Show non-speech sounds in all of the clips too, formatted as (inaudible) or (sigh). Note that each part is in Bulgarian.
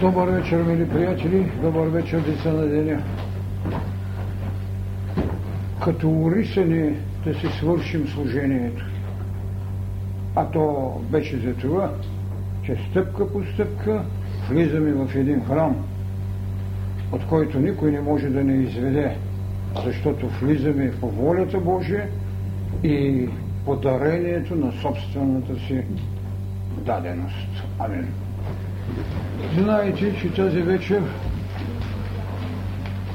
Добър вечер, мили приятели, добър вечер, деца на деня. Като урисани да си свършим служението. А то беше за това, че стъпка по стъпка влизаме в един храм, от който никой не може да не изведе, защото влизаме по волята Божия и подарението на собствената си даденост. Амин. Знаете, че тази вечер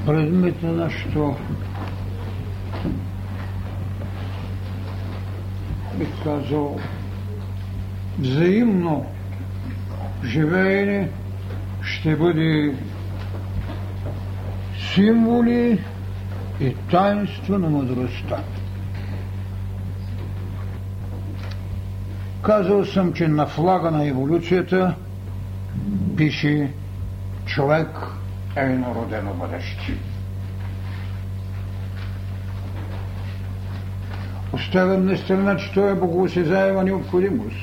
предмет на нашето бих казал взаимно живеене ще бъде символи и таинство на мъдростта. Казал съм, че на флага на еволюцията пише човек е народено бъдеще. Оставям на страна, че това е богоосезаема необходимост.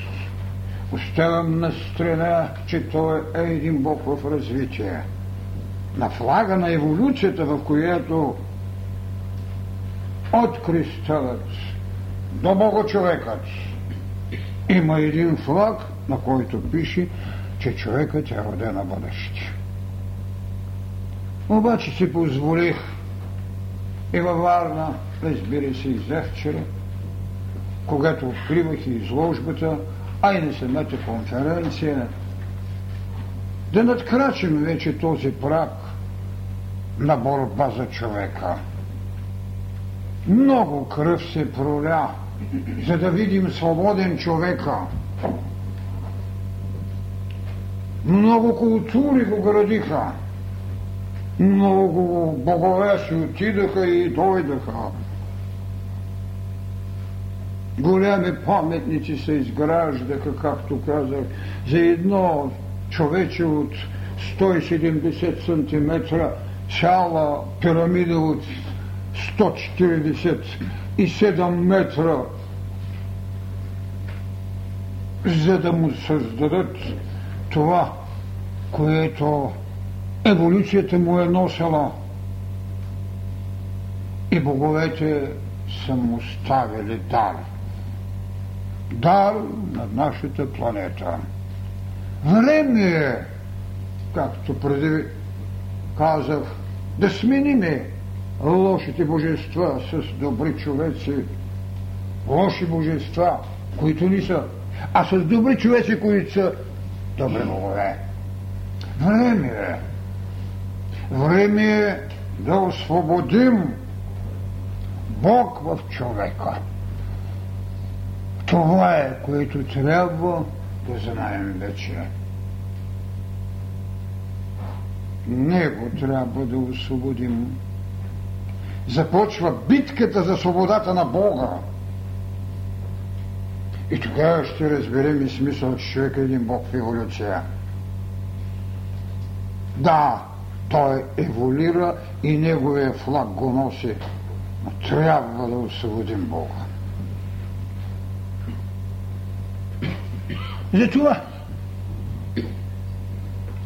Оставям на страна, че той е един бог в развитие. На флага на еволюцията, в която от кристалът до Бога човекът има един флаг, на който пише, че човекът е роден на бъдеще. Обаче си позволих и във Варна, разбира се, и вчера, когато откривах и изложбата, а и на самата конференция, да надкрачим вече този прак на борба за човека. Много кръв се проля, за да видим свободен човека. Много култури го градиха. Много богове си отидаха и дойдаха. Голями паметници се изграждаха, както казах, за едно човече от 170 см, цяла пирамида от 147 метра, за да му създадат това, което еволюцията му е носила и боговете са му ставили дар. Дар на нашата планета. Време е, както преди казах, да смениме лошите божества с добри човеци, лоши божества, които ни са, а с добри човеци, които са добри богове. Време е. Време е да освободим Бог в човека. Това е, което трябва да знаем вече. Него трябва да освободим. Започва битката за свободата на Бога. И тогава ще разберем и смисъл, че човек е един Бог в еволюция. Да, той еволюира и неговия флаг го носи, но трябва да освободим Бога. Затова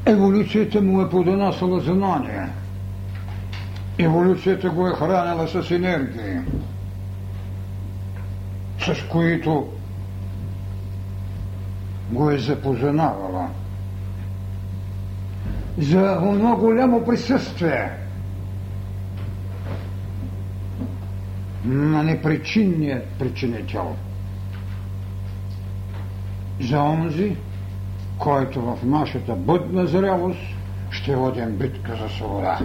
еволюцията му е подонасала знание. Еволюцията го е хранила с енергии, с които го е запознавала. За едно голямо присъствие на непричинният причинител. За онзи, който в нашата бъдна зрелост ще водим битка за свобода.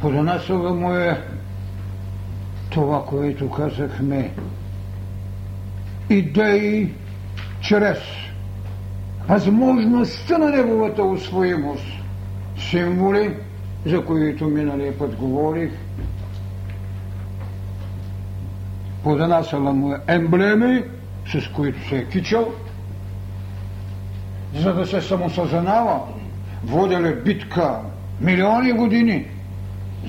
Подонасова му е това, което казахме идеи чрез възможността на неговата усвоимост, символи, за които миналия път говорих, поднасяла му е емблеми, с които се е кичал, за да се самосъзнава, водили битка милиони години,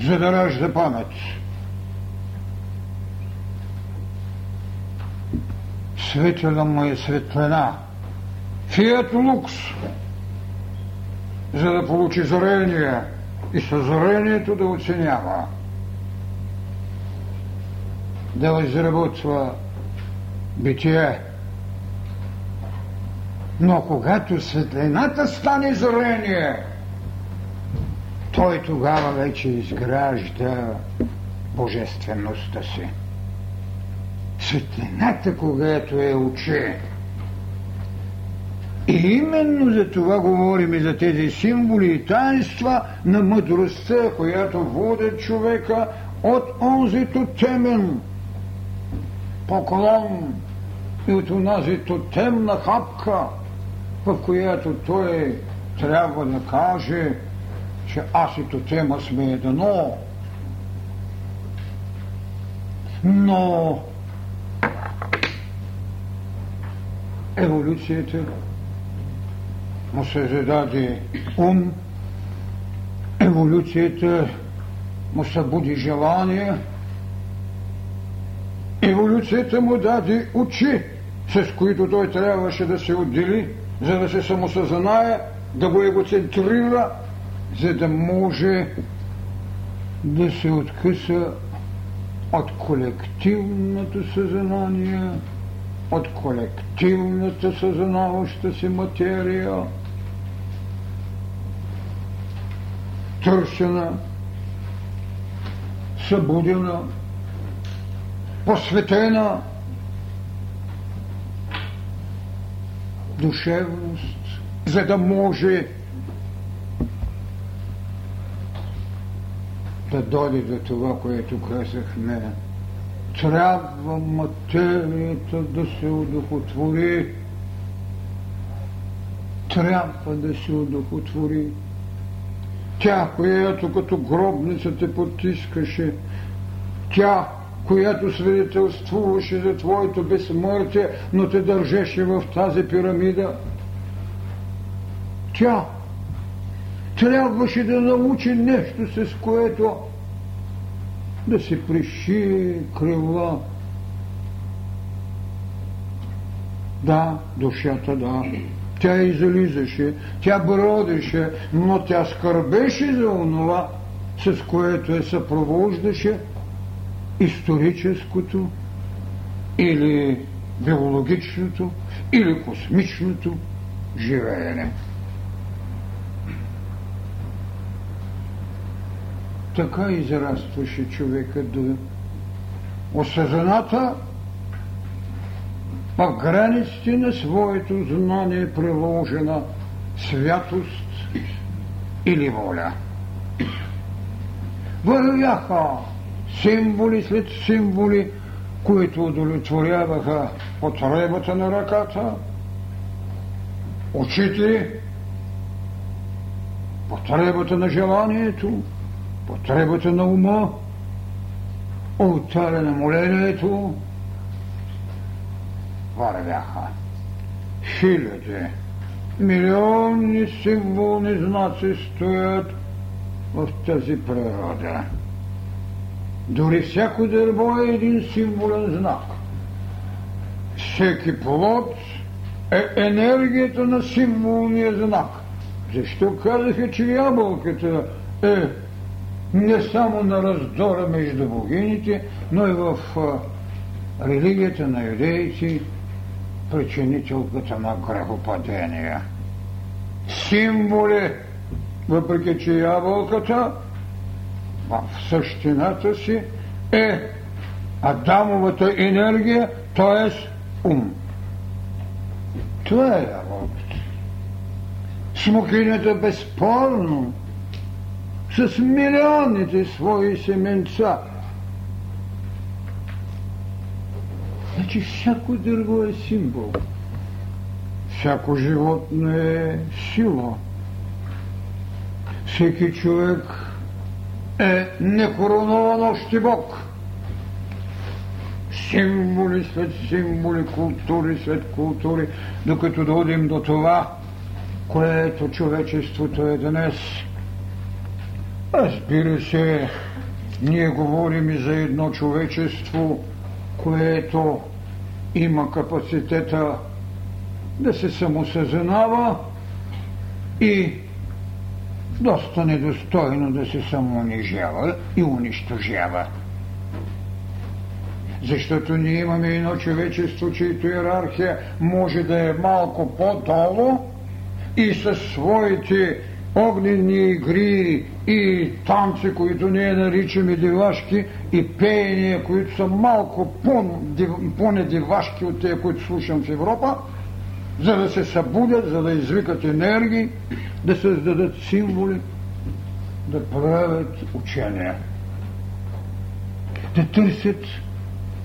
за да ражда памет. Светила му е светлина, фият лукс, за да получи зрение и съзрението да оценява, да изработва битие. Но когато светлината стане зрение, той тогава вече изгражда божествеността си. Светлината, когато е очи, и именно за това говорим и за тези символи и таинства на мъдростта, която водят човека от онзито темен поклон и от оназито темна хапка, в която той трябва да каже, че аз и тема сме едно. Но еволюцията му се зададе ум, еволюцията му събуди желание, еволюцията му даде очи, с които той трябваше да се отдели, за да се самосъзнае, да го егоцентрира, за да може да се откъса от колективното съзнание, от колективната съзнаваща си материя, търсена, събудена, посветена душевност, за да може да дойде до това, което казахме. Трябва материята да се удохотвори. Трябва да се удохотвори. Тя, която като гробница те потискаше, тя, която свидетелствуваше за твоето безсмъртие, но те държеше в тази пирамида. Тя трябваше да научи нещо, с което да се приши крила. Да, душата, да. Тя излизаше, тя бродеше, но тя скърбеше за онова, с което е съпровождаше историческото или биологичното или космичното живеене. Така израстваше човека до осъзнаната в границите на своето знание приложена святост или воля. Вървяха символи след символи, които удовлетворяваха потребата на ръката, очите, потребата на желанието, потребата на ума, ултара на молението, вървяха хиляди, милиони символни знаци стоят в тази природа. Дори всяко дърво е един символен знак. Всеки плод е енергията на символния знак. Защо казаха, че ябълката е не само на раздора между богините, но и в религията на юдейци причинителката на грехопадения. Символи, въпреки че ябълката в същината си е Адамовата енергия, т.е. ум. Това е ябълката. Смокинята безспорно с милионите свои семенца. Значи всяко дърво е символ. Всяко животно е сила. Всеки човек е некоронован още Бог. Символи след символи, култури след култури, докато дойдем до това, което човечеството е днес – Разбира се, ние говорим и за едно човечество, което има капацитета да се самосъзнава и доста недостойно да се самоунижава и унищожава. Защото ние имаме едно човечество, чието иерархия може да е малко по-долу и със своите огнени игри и танци, които ние наричаме дивашки, и пеения, които са малко по-недивашки от тези, които слушам в Европа, за да се събудят, за да извикат енергии, да създадат символи, да правят учения, да търсят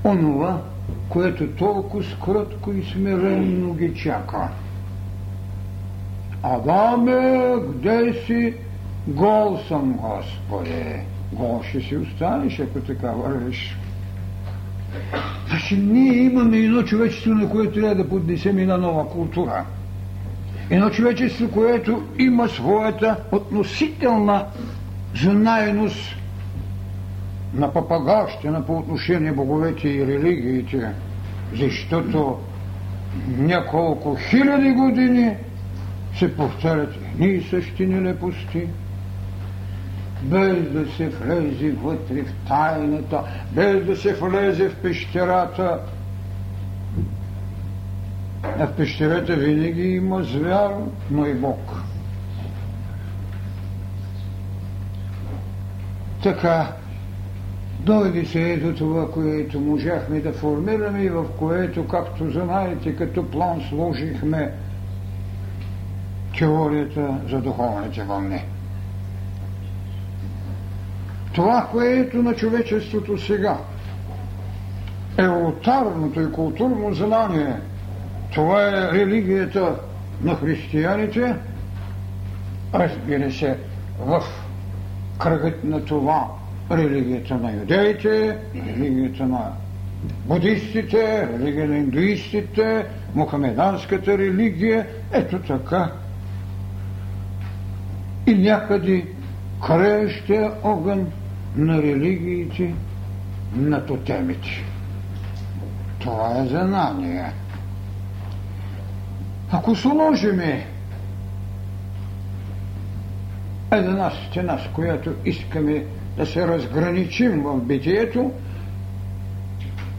онова, което толкова скрътко и смиренно ги чака. Адаме, где си? Гол съм, Господи. Гол ще си останеш, ако така вървиш. Значи ние имаме едно човечество, на което трябва да поднесем една нова култура. Едно човечество, което има своята относителна знаеност на папагащина по отношение боговете и религиите, защото няколко хиляди години се повтарят едни и същи нелепости, без да се влезе вътре в тайната, без да се влезе в пещерата. А в пещерата винаги има звяр, но и Бог. Така, дойде се ето това, което можахме да формираме и в което, както знаете, като план сложихме теорията за духовните вълни. Това, което на човечеството сега е отарното и културно знание, това е религията на християните, разбира се, в кръгът на това религията на юдеите, религията на будистите, религия на индуистите, мухамеданската религия, ето така и някъде креещия огън на религиите, на тотемите. Това е знание. Ако сложиме една стена, с която искаме да се разграничим в битието,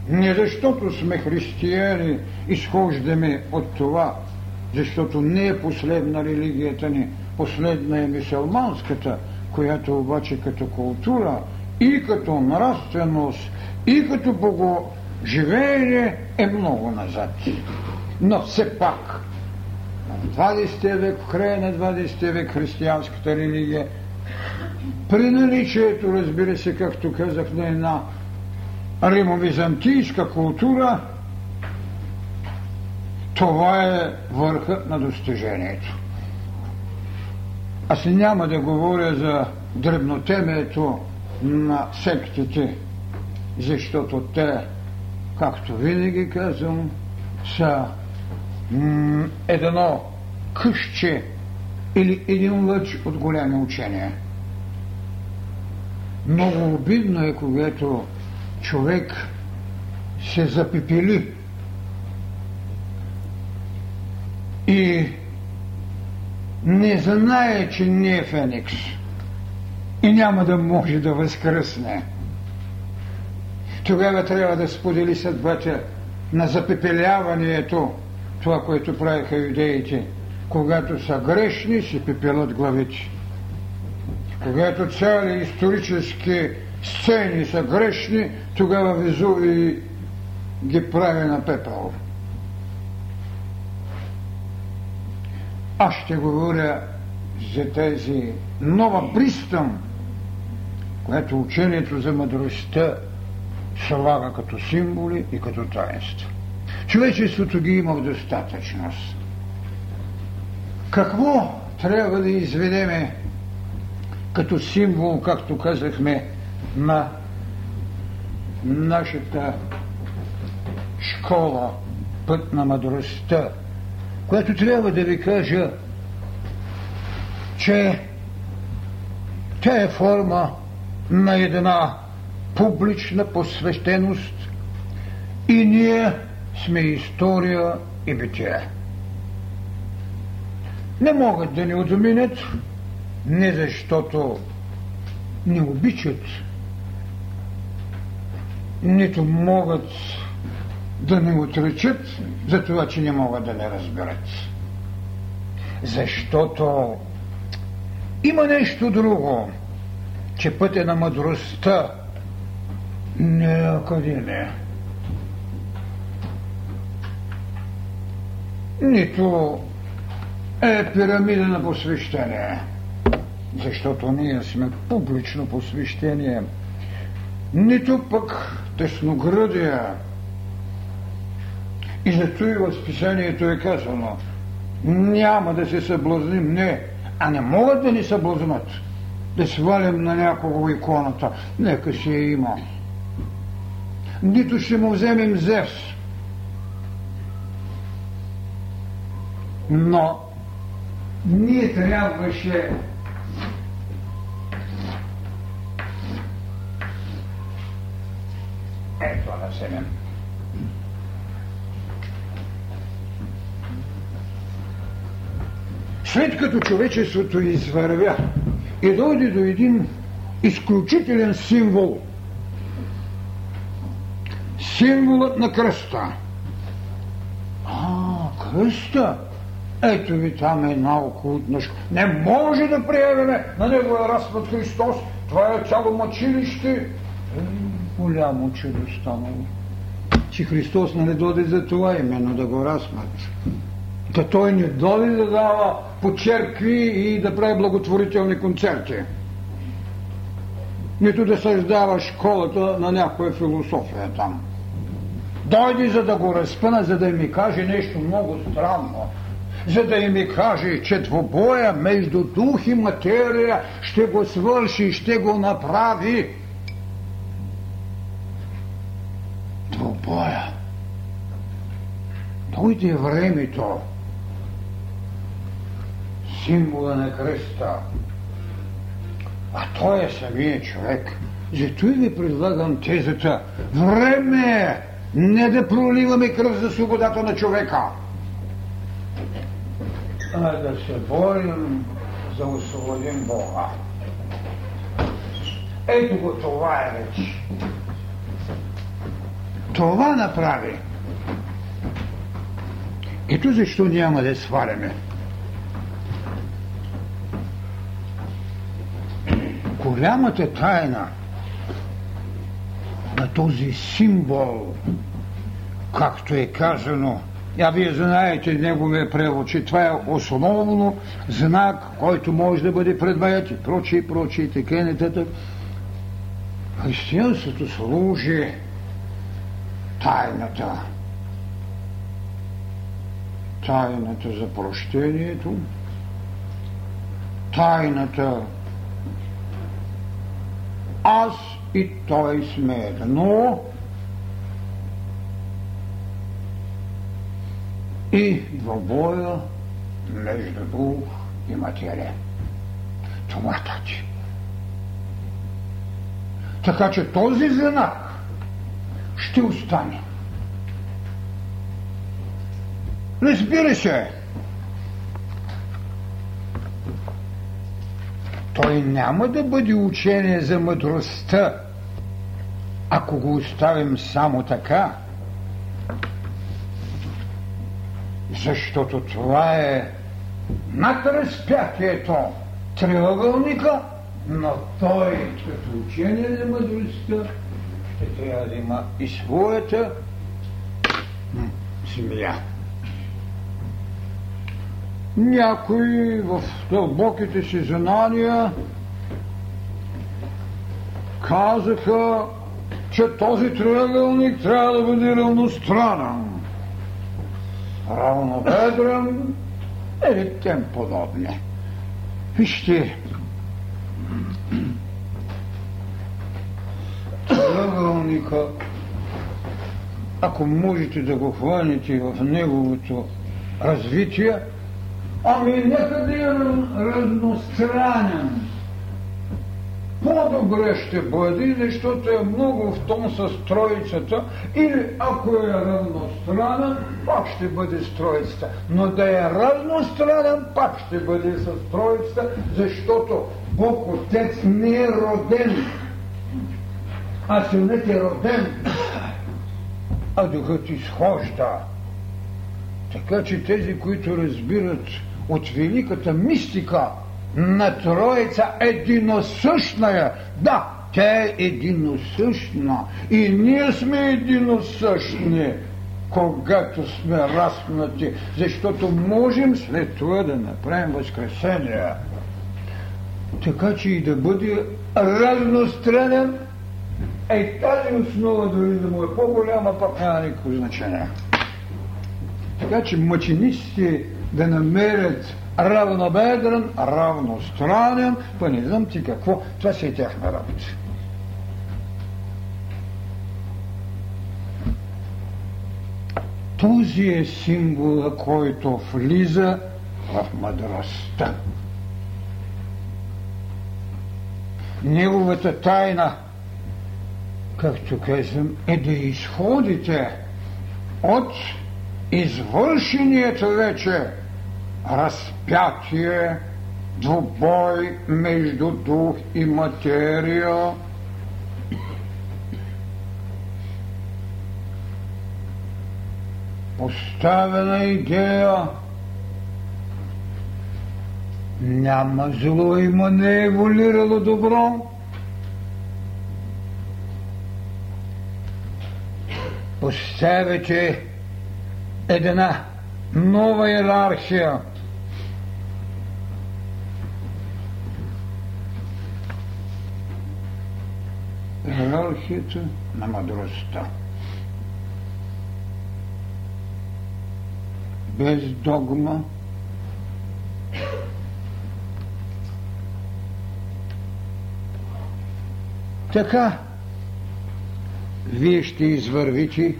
не защото сме християни, изхождаме от това, защото не е последна религията ни, последна е мисълманската, която обаче като култура и като нравственост и като богоживеене е много назад. Но все пак, в 20 век, в края на 20 век християнската религия, при наличието, разбира се, както казах, на една римовизантийска култура, това е върхът на достижението. Аз няма да говоря за дребнотемието на сектите, защото те, както винаги казвам, са едно къще или един лъч от голями учения. Много обидно е, когато човек се запепели и не знае, че не е Феникс и няма да може да възкръсне. Тогава трябва да сподели съдбата на запепеляването, това, което правиха юдеите. Когато са грешни, си пепелят главите. Когато цяли исторически сцени са грешни, тогава Везуви ги прави на пепел. Аз ще говоря за тези нова пристъм, което учението за мъдростта слага като символи и като таинство. Човечеството ги има в достатъчност. Какво трябва да изведеме като символ, както казахме, на нашата школа, път на мъдростта, което трябва да ви кажа, че тя е форма на една публична посвещеност и ние сме история и битие. Не могат да ни отминат не защото не обичат, нито могат да не отречат за това, че не могат да не разберат. Защото има нещо друго, че пътя на мъдростта не е. Нито е пирамида на посвещение. Защото ние сме публично посвещение. Нито пък тесноградия. И зато и в списанието е казано няма да се съблазним. Не, а не могат да ни съблазнат. Да свалим на някого иконата. Нека си я има. Нито ще му вземем Зевс. Но ние трябваше ето да вземем. След като човечеството извървя и дойде до един изключителен символ, символът на кръста. А, кръста! Ето ви там е една окултна Не може да приемеме на неговия разпад Христос. Това е цяло мъчилище. Е, голямо чудо станало. Че Христос не дойде за това именно да го разпад. Та той не дойде да дава по черкви и да прави благотворителни концерти. Нито да съждава школата на някоя философия там. Дойде за да го разпъна, за да ми каже нещо много странно за да ми каже, че двобоя между дух и материя ще го свърши, ще го направи. Двобоя. Дойде времето, символа на кръста, а той е самия човек. Зато и ви предлагам тезата. Време е не да проливаме кръв за свободата на човека а да се борим за освободим Бога. Ето го това е вече. Това направи. Ето защо няма да сваляме. Голямата тайна на този символ, както е казано, а вие знаете неговия превод, че това е основно знак, който може да бъде предмет и прочие, и прочие, и така и. Християнството служи тайната. Тайната за прощението, тайната аз и той сме едно, и двобоя между дух и материя. Това тати. Така че този знак ще остане. Разбира се, той няма да бъде учение за мъдростта, ако го оставим само така, защото това е над разпятието триъгълника, но той като учение на мъдростта ще трябва да има и своята земя. Някои в дълбоките си знания казаха, че този триъгълник трябва да бъде равностранен равнобедрен или тем подобни. Вижте, триъгълника, ако можете да го хванете в неговото развитие, ами нека да е разностранен. по-добре ще бъде, защото е много в тон с троицата, или ако е равностранен, пак ще бъде с троицата. Но да е равностранен, пак ще бъде с троицата, защото Бог Отец не е роден, а синът е роден, а духът изхожда. Така че тези, които разбират от великата мистика на Троица единосъщная, да, тя е единосъщна и ние сме единосъщни, когато сме разпнати, защото можем след това да направим възкресение. Така че и да бъде разностранен, е тази основа дори да му е по-голяма, пък няма никакво значение. Така че мъчениците да намерят равнобедрен, равностранен, па не знам ти какво, това си е тяхна работа. Този е символа, който влиза в мъдростта. Неговата тайна, както казвам, е да изходите от извършеният вече разпятие, двубой между дух и материя, поставена идея няма зло, има не е еволюирало добро. Поставяте една нова иерархия. Иерархията на мъдростта. Без догма, така вие ще извървите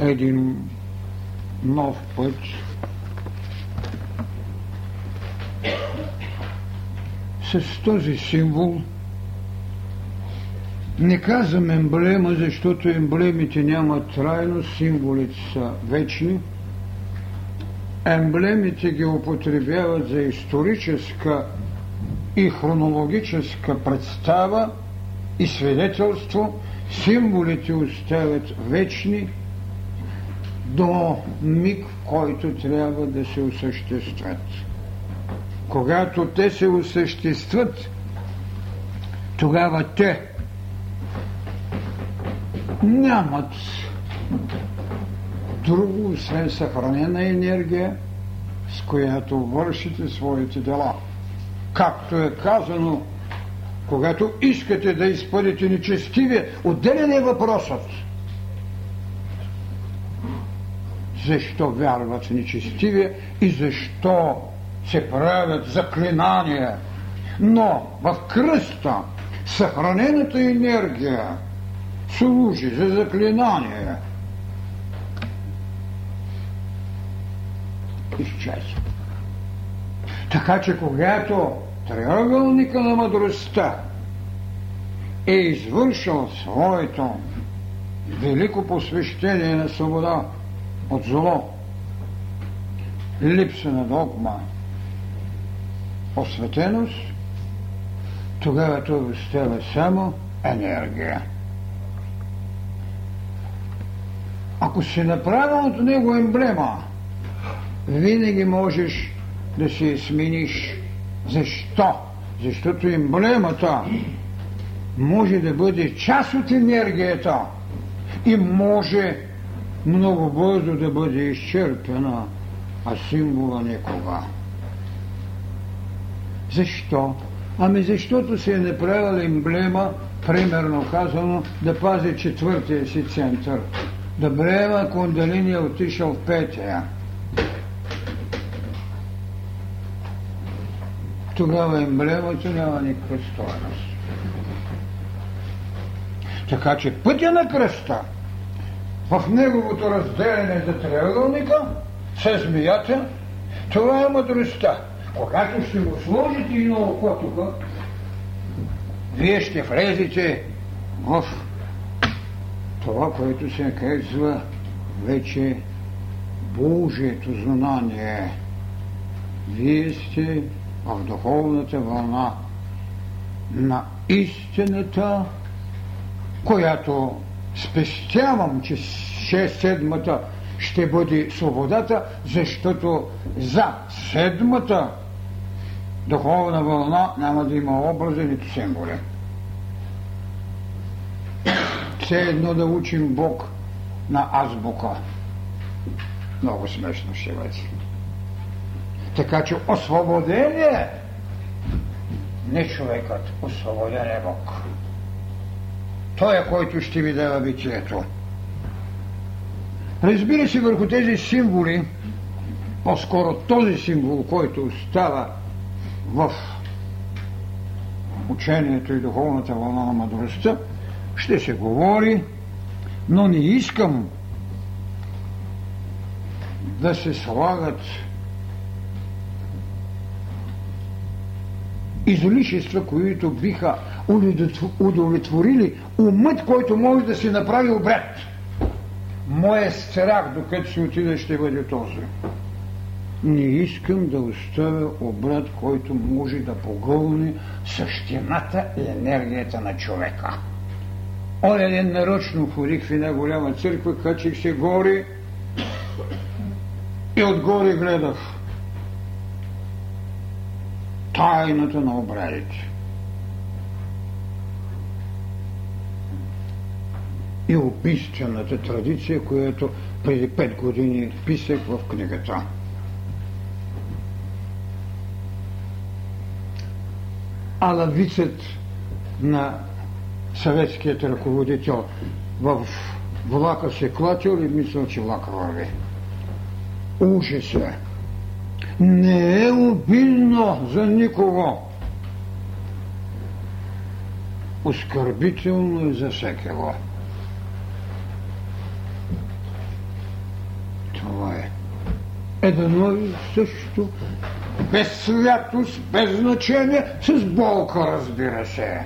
един нов път. С този символ не казвам емблема, защото емблемите нямат трайност, символите са вечни. Емблемите ги употребяват за историческа и хронологическа представа и свидетелство. Символите оставят вечни до миг, в който трябва да се осъществят. Когато те се осъществят, тогава те нямат друго, освен съхранена енергия, с която вършите своите дела. Както е казано, когато искате да изпълните нечестивие, отделен е въпросът – защо вярват в нечестивие и защо се правят заклинания. Но в кръста съхранената енергия служи за заклинание. Изчезва. Така че когато триъгълника на мъдростта е извършил своето велико посвещение на свобода, от зло, липса на догма, осветеност, тогава това става само енергия. Ако си направил от него емблема, винаги можеш да се смениш. Защо? Защото емблемата може да бъде част от енергията и може много бързо да бъде изчерпена, а символа никога. Защо? Ами защото се е направила емблема, примерно казано, да пази четвъртия си център. Да брева Кундалини е отишъл в петия. Тогава емблемата няма никаква стоеност. Така че пътя на кръста – в неговото разделяне за триъгълника с змията, това е мъдростта. Когато ще му сложите едно око тук, вие ще влезете в това, което се казва вече Божието знание. Вие сте в духовната вълна на истината, която спестявам, че 6-7-та ще бъде свободата, защото за седмата духовна вълна няма да има образи, нито символи. Все едно да учим Бог на азбука. Много смешно ще бъде. Така че освободение не човекът, освободен е Бог. Той е който ще ви дава битието. Разбира се, върху тези символи, по-скоро този символ, който става в учението и духовната вълна на мъдростта, ще се говори, но не искам да се слагат излишества, които биха удовлетворили умът, който може да си направи обряд. Моя страх, докато си отида, ще бъде този. Не искам да оставя обрат, който може да погълне същината и енергията на човека. Оня ден нарочно ходих в една голяма църква, качих се гори и отгоре гледах тайната на обрадите. И убийствената традиция, която преди пет години писах в книгата. А лавицът на съветският ръководител в влака се клатил и мисля, че влака върви. Ужас е не е обидно за никого. Оскърбително е за всекого. Това е. Едно и също, без святост, без значение, с болка, разбира се.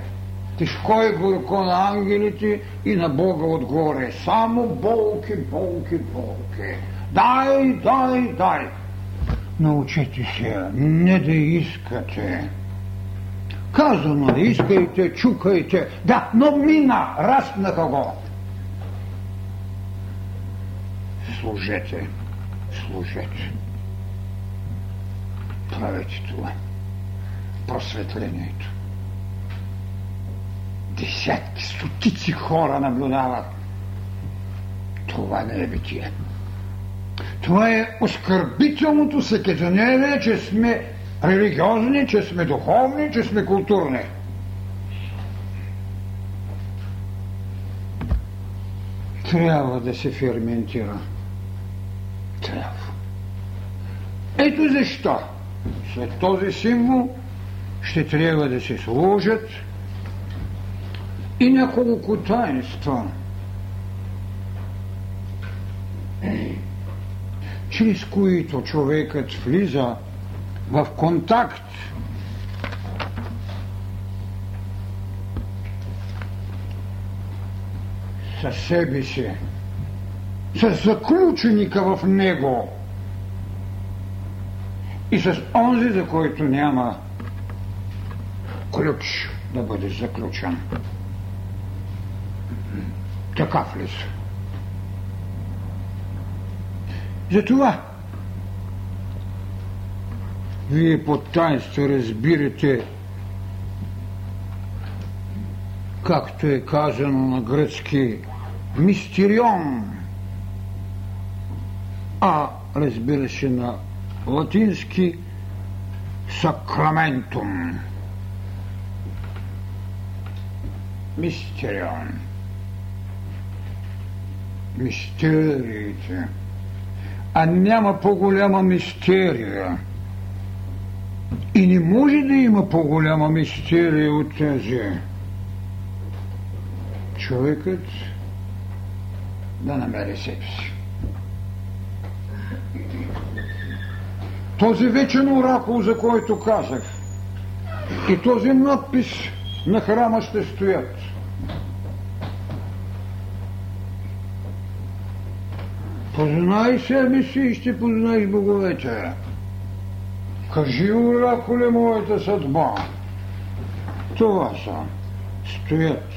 Тежко е горко на ангелите и на Бога отгоре. Само болки, болки, болки. Дай, дай, дай научете се не да искате. Казано, искайте, чукайте. Да, но мина, разпнаха го. Служете, служете. Правете това. Просветлението. Десятки, стотици хора наблюдават. Това не е битие. Това е оскърбителното съкетанение, че сме религиозни, че сме духовни, че сме културни. Трябва да се ферментира. Трябва. Ето защо. След този символ ще трябва да се сложат и няколко таинства – чрез които човекът влиза в контакт. Със себе си, с заключеника в него и с онзи, за който няма ключ да бъде заключен. Такав ли са? Затова вие под таинство разбирате, както е казано на гръцки, мистерион, а разбира се на латински сакраментум. Мистерион. Мистериите а няма по-голяма мистерия. И не може да има по-голяма мистерия от тази. Човекът да намери себе си. Този вечен оракул, за който казах, и този надпис на храма ще стоят. Познай себе си и ще познаеш боговете. Кажи, оракуле, моята съдба. Това са. Стоят.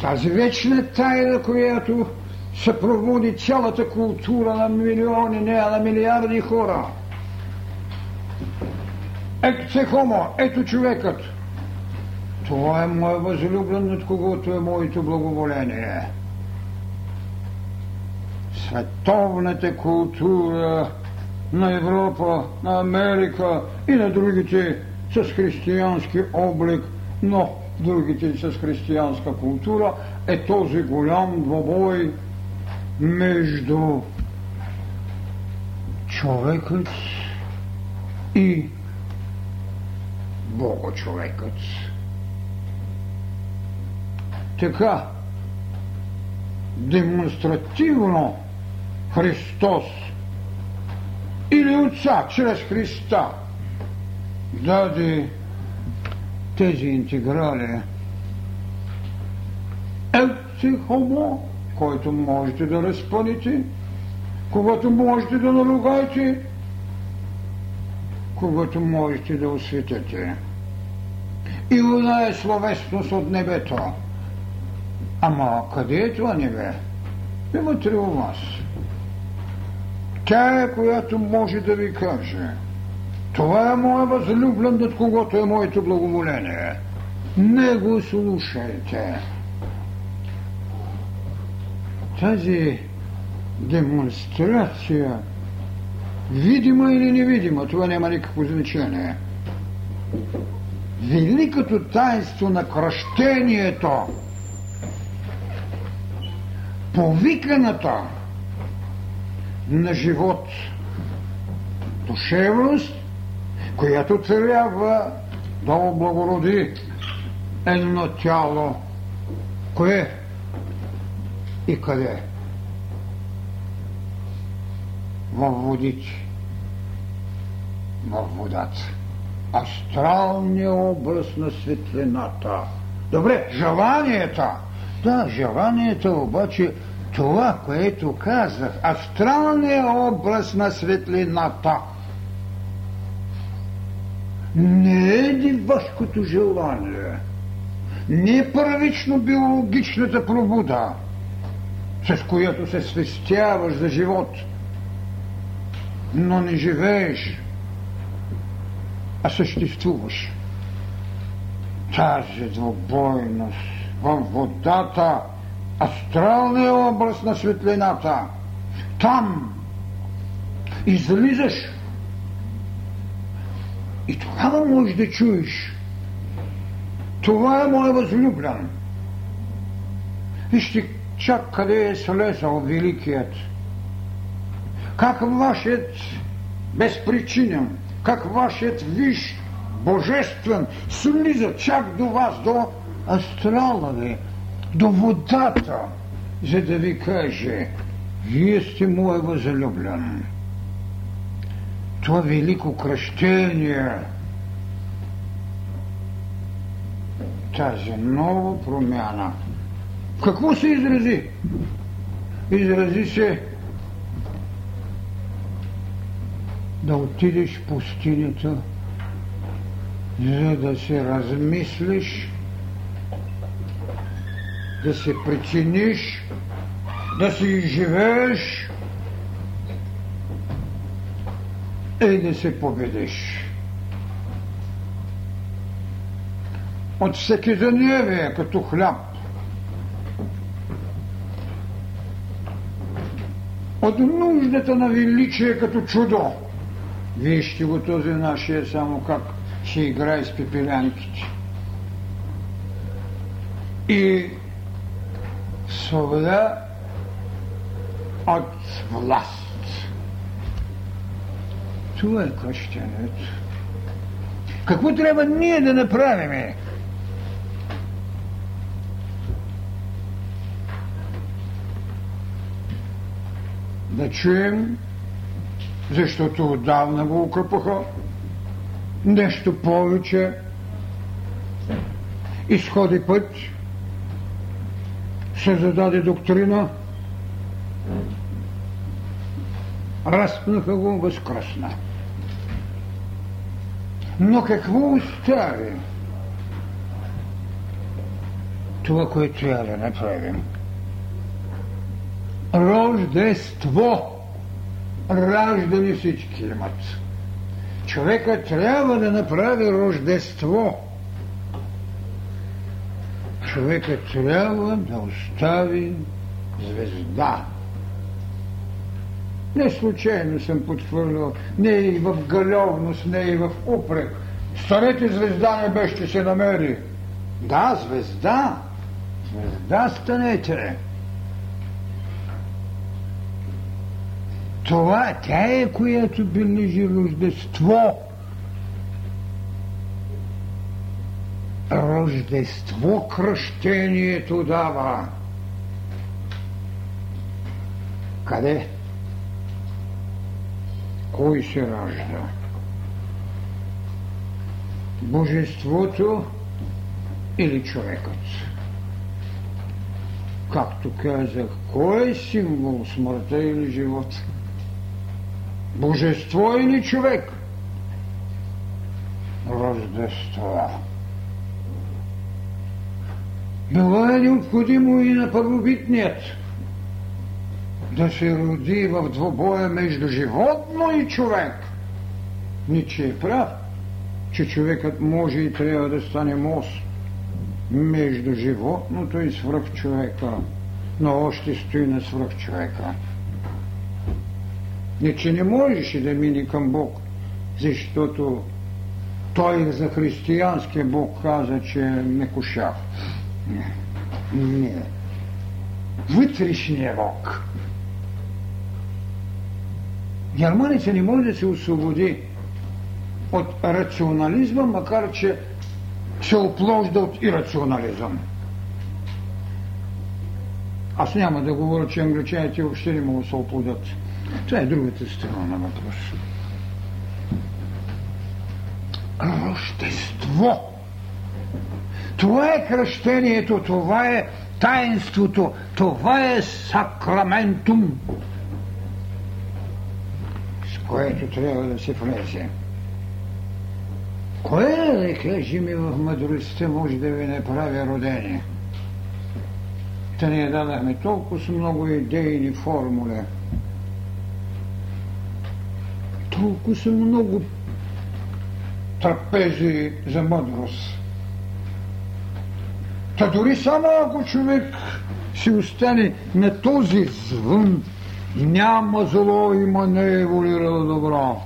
Тази вечна тайна, която съпроводи цялата култура на милиони, не, на милиарди хора. Ето се хомо, ето човекът. Това е мой възлюблен, над когото е моето благоволение. Световната култура на Европа, на Америка и на другите с християнски облик, но другите с християнска култура е този голям двобой между човекът и Богочовекът. Така, демонстративно Христос или Отца чрез Христа даде тези интеграли. Елци хомо, който можете да разпъните, когато можете да наругаете, когато можете да осветите. И вода е словесност от небето. Ама къде е това небе? Вътре у вас. Тя е, която може да ви каже. Това е моя възлюблен, над когото е моето благоволение. Не го слушайте. Тази демонстрация, видима или невидима, това няма никакво значение. Великото таинство на кръщението, повиканата на живот, душевност, която трябва да облагороди едно тяло. Кое и къде? В водите, в водата. Астралният образ на светлината. Добре, желанията. Да, желанията обаче това, което казах, астралният образ на светлината не е дивашкото желание, не е първично биологичната пробуда, с която се свестяваш за живот, но не живееш, а съществуваш. Тази двобойност във водата – астралния образ на светлината. Там излизаш и тогава можеш да чуеш. Това е моят възлюблен. Вижте чак къде е слезал Великият. Как вашият безпричинен, как вашият виж божествен слиза чак до вас, до астрала ви, до водата, за да ви каже, вие сте мой възлюблен. Това велико кръщение, тази нова промяна. Какво се изрази? Изрази се да отидеш в пустинята, за да се размислиш да се причиниш, да си изживееш и да се победиш. От всеки заневие като хляб. От нуждата на величие като чудо. Вижте го този нашия само как ще играе с пепелянките. И свобода от власт. Това е кръщението. Какво трябва ние да направим? Да чуем, защото отдавна го укъпаха, нещо повече, изходи път, се зададе доктрина, разпнаха го, възкръсна. Но какво остави? Това, което трябва да направим. Рождество. Раждани всички имат. Човека трябва да направи рождество. Човека трябва да остави звезда. Не случайно съм подхвърлял, не и в галевност, не и в упрек. Старете звезда не беше се намери. Да, звезда. Звезда станете. Това тя е, която бележи рождество. Рождество кръщението дава. Къде? Кой се ражда? Божеството или човекът? Както казах, кой е символ смъртта или живота? Божество или човек? Рождество. Било е необходимо и на първобитният да се роди в двобоя между животно и човек. Ниче е прав, че човекът може и трябва да стане мост между животното и свръхчовека, но още стои на свръхчовека. Не, че не можеше да мине към Бог, защото той за християнския Бог каза, че не кушав. Не. Не. Вътрешния Бог. Германица не може да се освободи от рационализма, макар че се опложда от ирационализъм. Аз няма да говоря, че англичаните въобще не могат да се оплодят. Това е другата страна на въпроса. Рождество. Това е кръщението, това е таинството, това е сакраментум, с което трябва да се влезе. Кое, да кажем, в мъдростта може да ви направи родение? Та ние дадахме толкова много идейни формули. Толкова са много трапези за мъдрост. Та дори само ако човек си остане на този звън, няма зло, има не еволюира добро.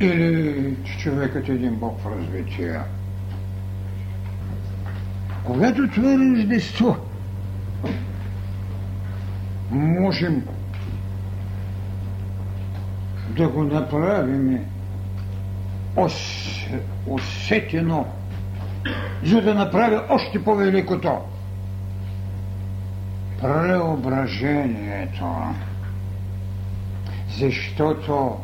Или че човекът е един Бог в развитие. Когато това е рождество, можем да го направим усетено, за да направи още по-великото преображението. Защото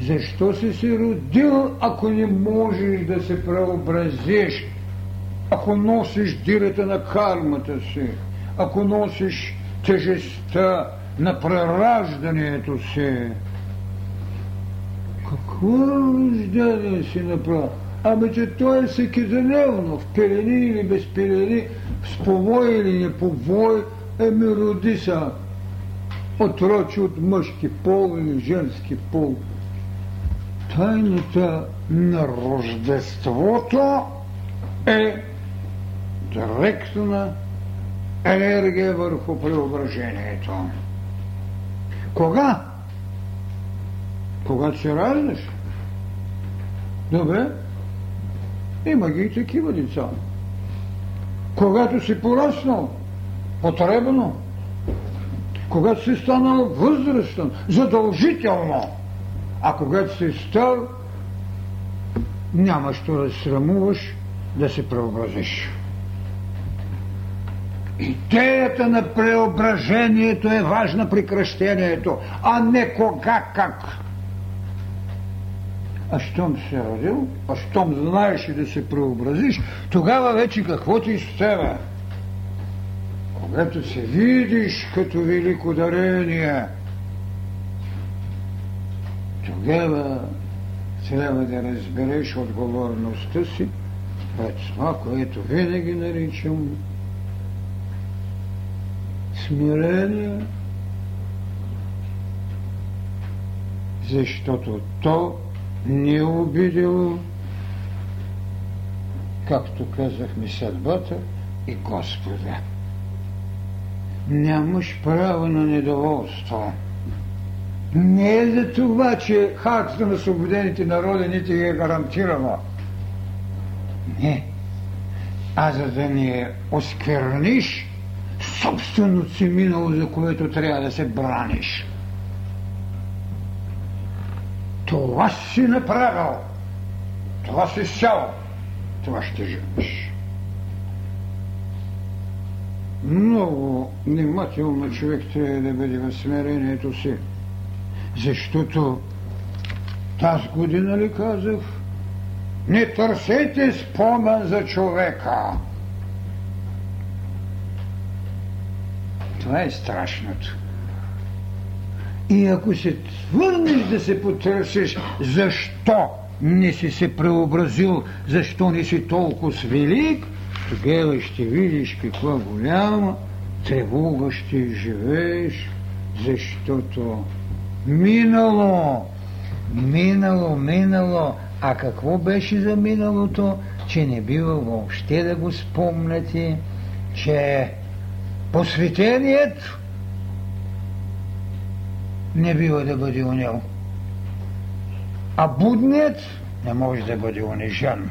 защо си се родил, ако не можеш да се преобразиш, ако носиш дирата на кармата си, ако носиш тежестта на прераждането си? Какво рождение си направи? Ами, че той е всекидневно, в пелени или без пелени, с повой или не повой, еми роди са отрочи от мъжки пол или женски пол тайната на рождеството е директна енергия върху преображението. Кога? Когато се раждаш. Добре? Има ги и такива деца. Когато си пораснал, потребно, когато си станал възрастен, задължително – а когато си стар, няма що да срамуваш да се преобразиш. Идеята на преображението е важна при кръщението, а не кога как. А щом се родил, а щом знаеш и да се преобразиш, тогава вече какво ти с тебе? Когато се видиш като велико дарение, тогава трябва да разбереш отговорността си пред това, което винаги наричам смирение, защото то не е обидело, както казахме съдбата и Господа. Нямаш право на недоволство. Не е за това, че хартата на свободените народи не ти е гарантирала. Не. А за да не оскверниш собственото си минало, за което трябва да се браниш. Това си направил. Това си сял. Това ще живеш. Много внимателно човек трябва да бъде в смирението си. Защото тази година ли казах, не търсете спомен за човека. Това е страшното. И ако се върнеш да се потърсиш защо не си се преобразил, защо не си толкова велик, тогава ще видиш каква голяма тревога ще живееш, защото минало, минало, минало, а какво беше за миналото, че не бива въобще да го спомняте, че посветението не бива да бъде унял. А будният не може да бъде унижен.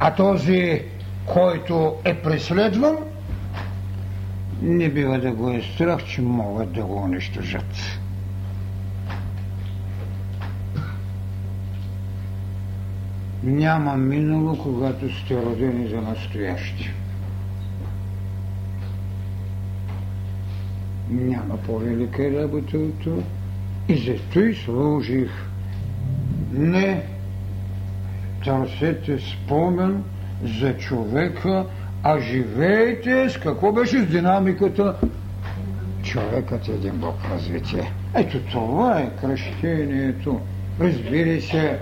А този, който е преследван, не бива да го е страх, че могат да го унищожат. Няма минало, когато сте родени за настоящи. Няма по-велика работа от това. И зато и служих. Не търсете спомен за човека, а живеете с какво беше с динамиката. Човекът е един Бог развитие. Ето това е кръщението. Разбира се,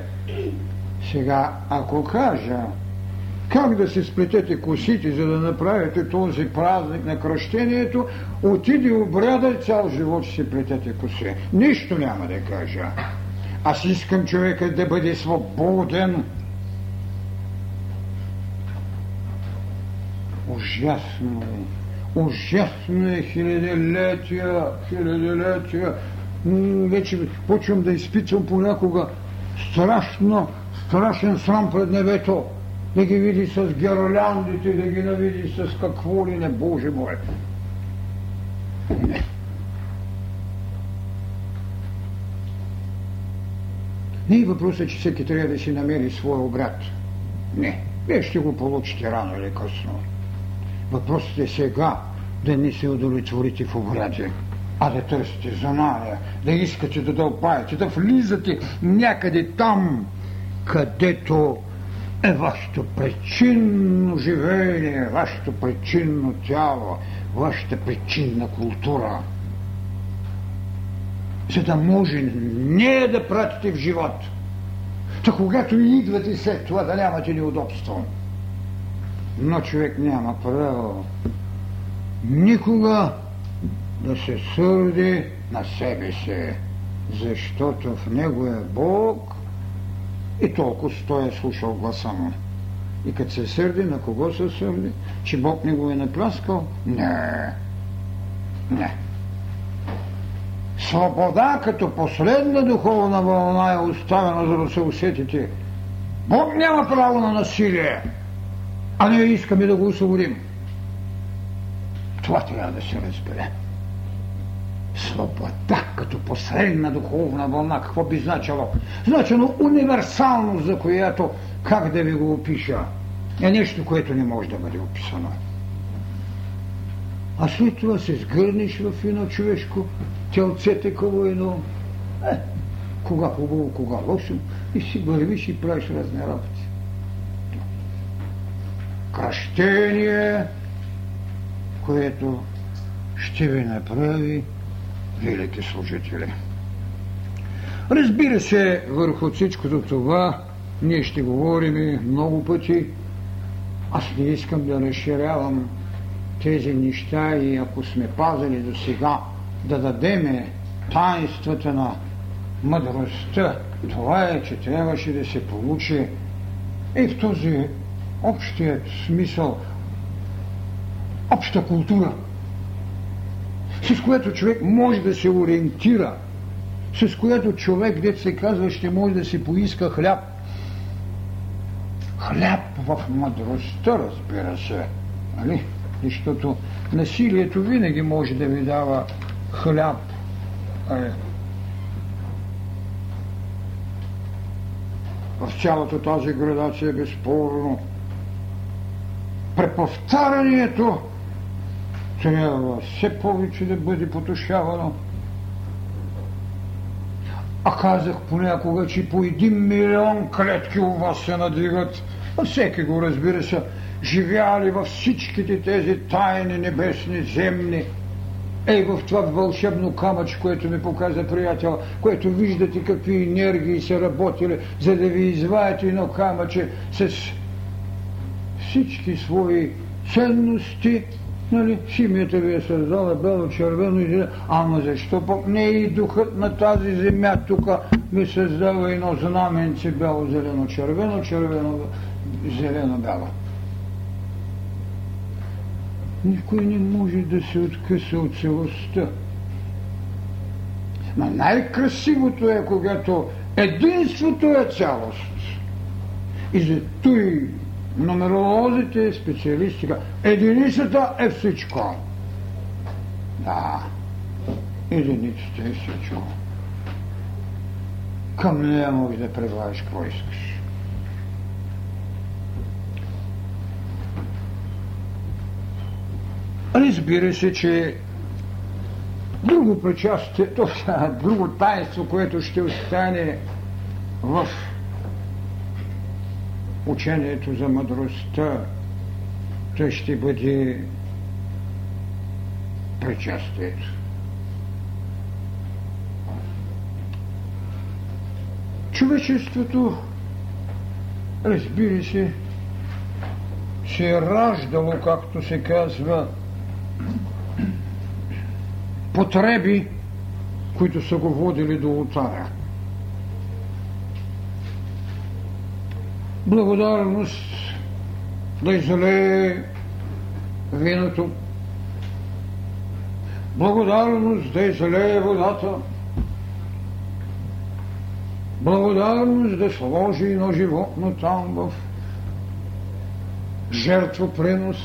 сега, ако кажа как да се сплетете косите, за да направите този празник на кръщението, отиде обряда цял живот ще се плетете коси. Нищо няма да кажа. Аз искам човека да бъде свободен. Ужасно е. Ужасно е хилядолетия, хилядолетия. Вече почвам да изпитвам понякога страшно, страшен срам пред небето да ги види с героляндите, да ги навиди с какво ли не, Боже мой. Не. Е въпросът, че всеки трябва да си намери своя обрат. Не. Вие ще го получите рано или късно. Въпросът е сега да не се удовлетворите в обради, а да търсите знания, да искате да дълпаете, да влизате някъде там, където е вашето причинно живеене, вашето причинно тяло, вашата причинна култура. За да може не да пратите в живот. Та когато идвате след това да нямате неудобство. Но човек няма право никога да се сърди на себе си, защото в него е Бог и толкова той е слушал гласа му. И като се сърди, на кого се сърди? Че Бог не го е напляскал? Не. Не. Свобода като последна духовна вълна е оставена, за да се усетите. Бог няма право на насилие, а ние искаме да го освободим. Това трябва да се разбере свобода като посредна духовна вълна. Какво би значило? Значено универсално, за която, как да ви го опиша, е нещо, което не може да бъде описано. а след това се сгърнеш в едно човешко телце такова едно. Е, кога хубаво, кога лошо и си вървиш и правиш разни работи. Кръщение, което ще ви направи велики служители. Разбира се, върху всичкото това ние ще говорим много пъти. Аз не искам да разширявам тези неща и ако сме пазали до сега да дадеме таинствата на мъдростта, това е, че трябваше да се получи и в този общият смисъл, обща култура, с която човек може да се ориентира, с която човек, дет се казва, ще може да си поиска хляб. Хляб в мъдростта, разбира се. Нали? Защото насилието винаги може да ви дава хляб. Е. В цялата тази градация безспорно преповтарянето трябва все повече да бъде потушавано. А казах понякога, че по един милион клетки у вас се надигат. А всеки го разбира се, живяли във всичките тези тайни небесни, земни. Ей, в това вълшебно камъч, което ми показа приятел, което виждате какви енергии са работили, за да ви изваят едно камъче с всички свои ценности, Нали, химията ви е създала бело, червено и. Ама защо пък не и духът на тази земя тук ми създава едно знаменце бело, зелено, червено, червено, зелено, бело. Никой не може да се откъса от целостта. Но най-красивото е, когато единството е цялост. И за той нумеролозите, специалисти, единицата е всичко. Да, единицата е всичко. Към нея може да предлагаш какво искаш. Разбира се, че друго причастие, (laughs) друго таинство, което ще остане в учението за мъдростта, той ще бъде причастието. Човечеството, разбира се, се е раждало, както се казва, потреби, които са го водили до ултара. Благодарност да излее виното, благодарност да излее водата, благодарност да сложи едно животно там в жертвопринос,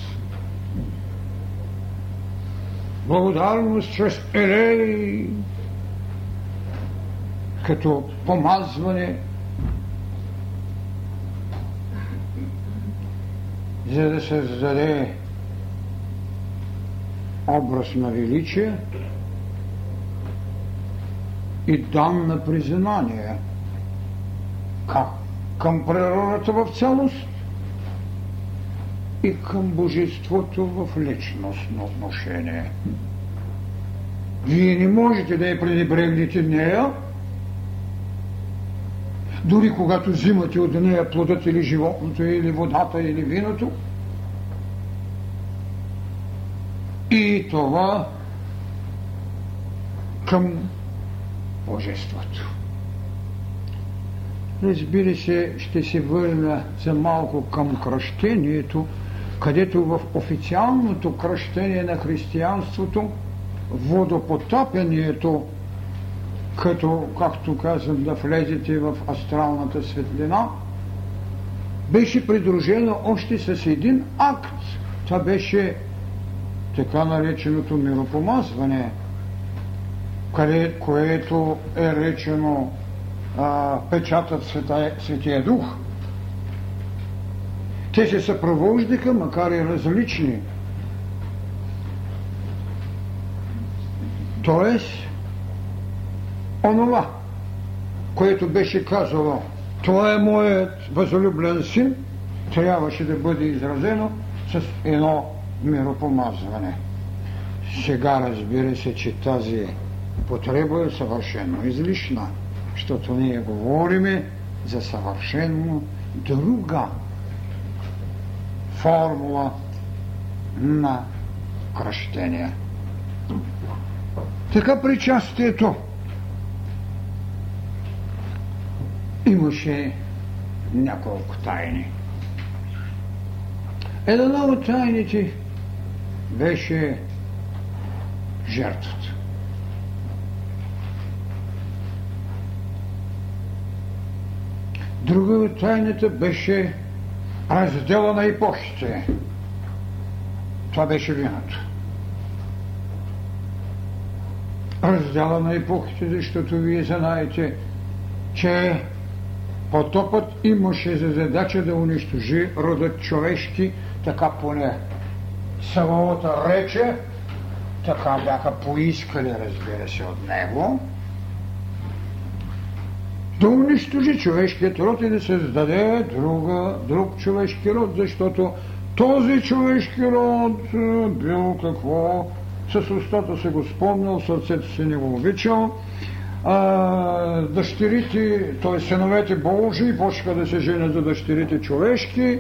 благодарност чрез елели, като помазване за да създаде образ на величие и дан на признание. Как? Към природата в цялост и към божеството в личностно отношение. Вие не можете да я пренебрегнете нея, дори когато взимате от нея плодът или животното, или водата, или виното. И това към Божеството. Разбира се, ще се върна за малко към кръщението, където в официалното кръщение на християнството водопотапянето като, както казвам, да влезете в астралната светлина, беше придружено още с един акт. Това беше така нареченото миропомазване, къде, което е речено а, печатът Света, Светия Дух. Те се съпровождаха, макар и различни, Тоест, онова, което беше казало, това е моят възлюблен син, трябваше да бъде изразено с едно миропомазване. Сега разбира се, че тази потреба е съвършено излишна, защото ние говориме за съвършено друга формула на кръщение. Така причастието имаше няколко тайни. Една от тайните беше жертвата. Друга от тайната беше раздела на епохите. Това беше виното. Раздела на епохите, защото вие знаете, че потопът имаше за задача да унищожи родът човешки, така поне самото рече, така бяха поискали, разбира се, от него, да унищожи човешкият род и да създаде друга, друг човешки род, защото този човешки род е, бил какво? С устата се го спомнял, сърцето си не го обичал, а, дъщерите, т.е. синовете Божии, почнаха да се женят за дъщерите човешки,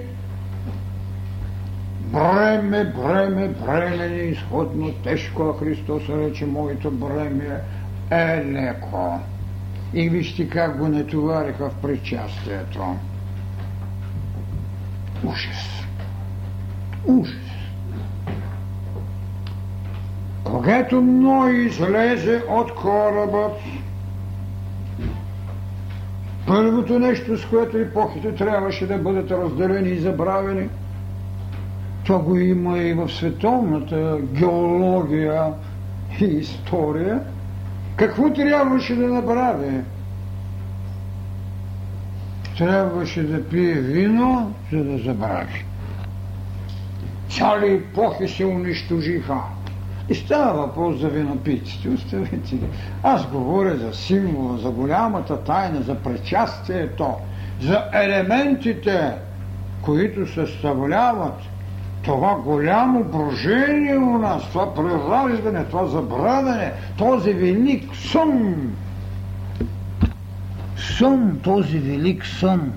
бреме, бреме, бреме неизходно тежко, а Христос рече, моето бреме е леко. И вижте как го натовариха в причастието. Ужас. Ужас. Когато Ной излезе от корабът, първото нещо, с което епохите трябваше да бъдат разделени и забравени, това го има и в световната геология и история – какво трябваше да направи? Трябваше да пие вино, за да забрави. Цяли епохи се унищожиха. И става въпрос за винопийците. Оставете ги. Аз говоря за символа, за голямата тайна, за причастието, за елементите, които съставляват това голямо брожение у нас, това прераждане, това забравяне, този велик сън. Сън, този велик сън.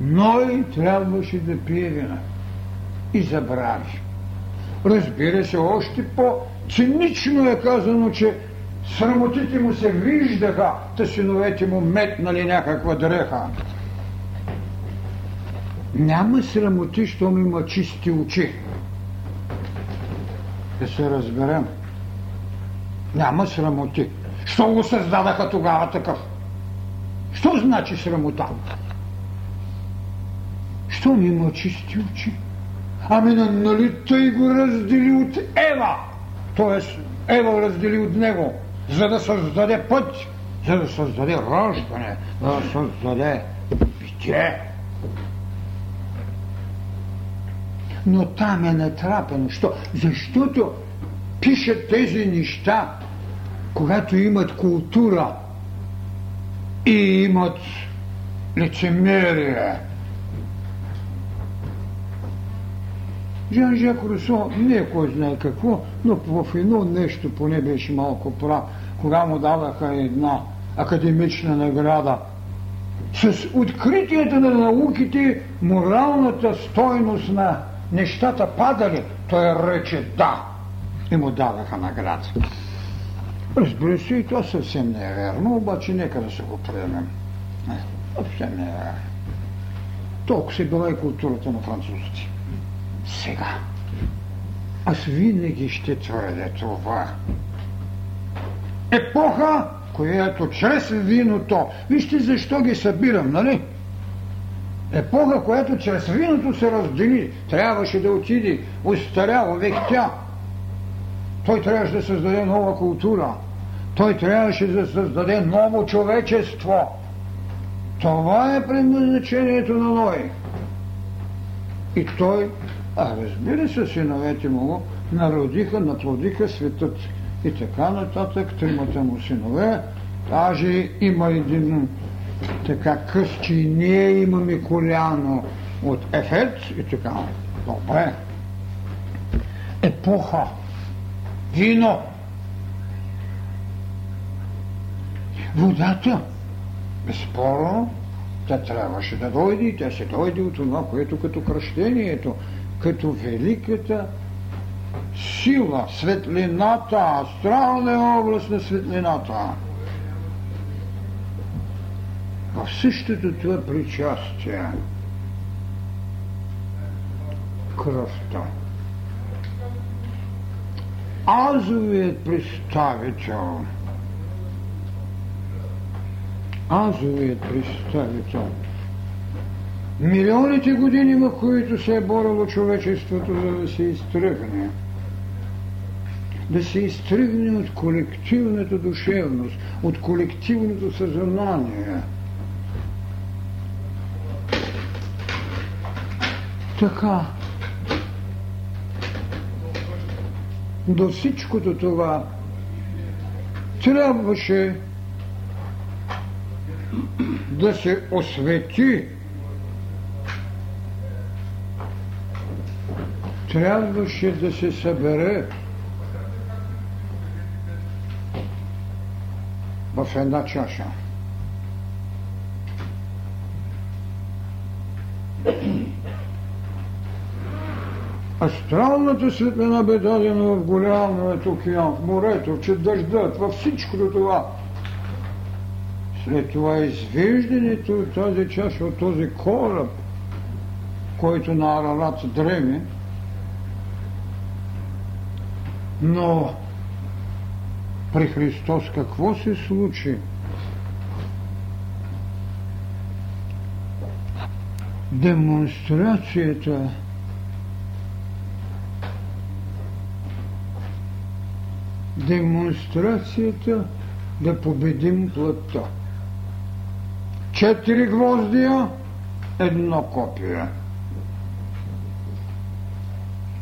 Ной трябваше да пие вина и забрави. Разбира се, още по-цинично е казано, че срамотите му се виждаха, та синовете му метнали някаква дреха. Няма срамоти, щом има чисти очи. Да се разберем. Няма срамоти. Що го създадаха тогава такъв? Що значи срамота? Що ми има чисти очи? Ами нали той го раздели от Ева? Тоест Ева раздели от него, за да създаде път, за да създаде раждане, за да създаде битие. но там е натрапено. Що? Защото пишат тези неща, когато имат култура и имат лицемерие. Жан Жак Русо не е кой знае какво, но в едно нещо поне беше малко прав, кога му даваха една академична награда. С откритието на науките моралната стойност на нещата падали, той рече да и му даваха награда. Разбира се, и това съвсем не е верно, обаче нека да се го приемем. Не, съвсем не е верно. Толкова се била и културата на французите. Сега. Аз винаги ще твърдя това. Епоха, която чрез виното, вижте защо ги събирам, нали? Епоха, която чрез виното се раздели, трябваше да отиде, устарява, вехтя. Той трябваше да създаде нова култура. Той трябваше да създаде ново човечество. Това е предназначението на Ной. И той, а разбира се, синовете му народиха, наплодиха светът и така нататък, тримата му синове. Даже има един така къс, че и ние имаме коляно от ефект и така. Добре. Епоха. Вино. Водата. Безспорно, тя трябваше да дойде и тя се дойде от това, което като кръщението, като великата сила, светлината, астрална област на светлината. В същото това причастие кръвта. Азовият представител азовият представител милионите години, в които се е борило човечеството, за да се изтръгне – да се изтръгне от колективната душевност, от колективното съзнание. Така, до всичкото това трябваше да се освети трябваше да се събере в една чаша. Астралната светлина бе дадена в голямият океан, в морето, че дъждът, във всичкото това. След това извеждането от тази чаша, от този кораб, който на Арарат дреме, но при Христос какво се случи? Демонстрацията демонстрацията да победим плътта. Четири гвоздия, едно копие.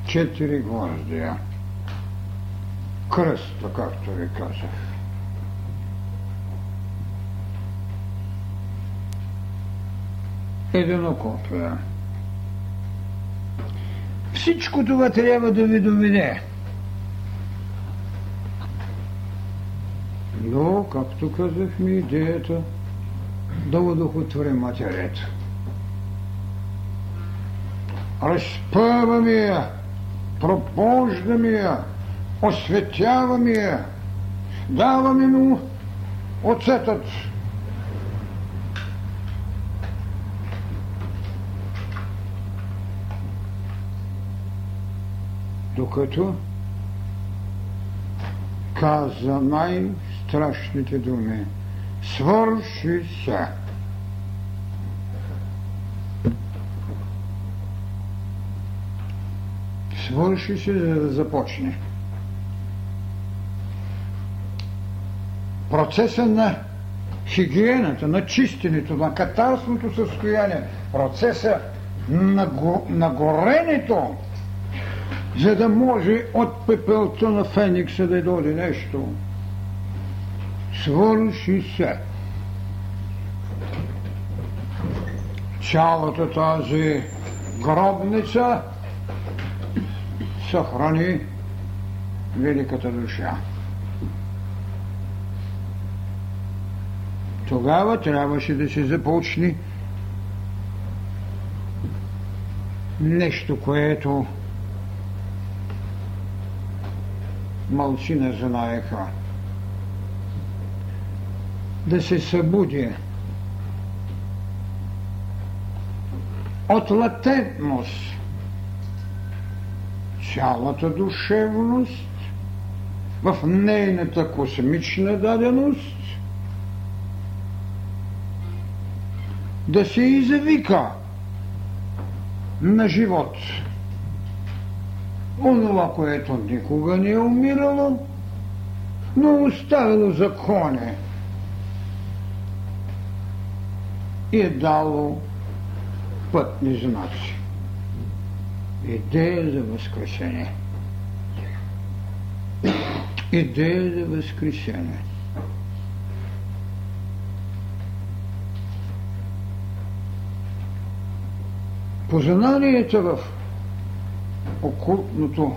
Четири гвоздия кръста, както ви казах. Единокопие. Всичко това трябва да ви доведе. Но, както казахме, идеята да удохотвори матерето. Разпъваме я, пропождаме я, осветяваме я, даваме му оцетът. Докато каза най-страшните думи. Свърши се. Свърши се, за да започне. Процеса на хигиената, на чистенето, на катарсното състояние, процеса на, го, на горенето, за да може от пепелта на Феникса да дойде нещо. Свърши се. Цялата тази гробница съхрани великата душа. Тогава трябваше да се започне нещо, което малцина знаеха. Да се събуди. От латентност. Цялата душевност. В нейната космична даденост да се извика на живот. Онова, което никога не е умирало, но оставило законе и е дало пътни знаци. Идея за възкресение. идея за възкресение. Познанието в окултното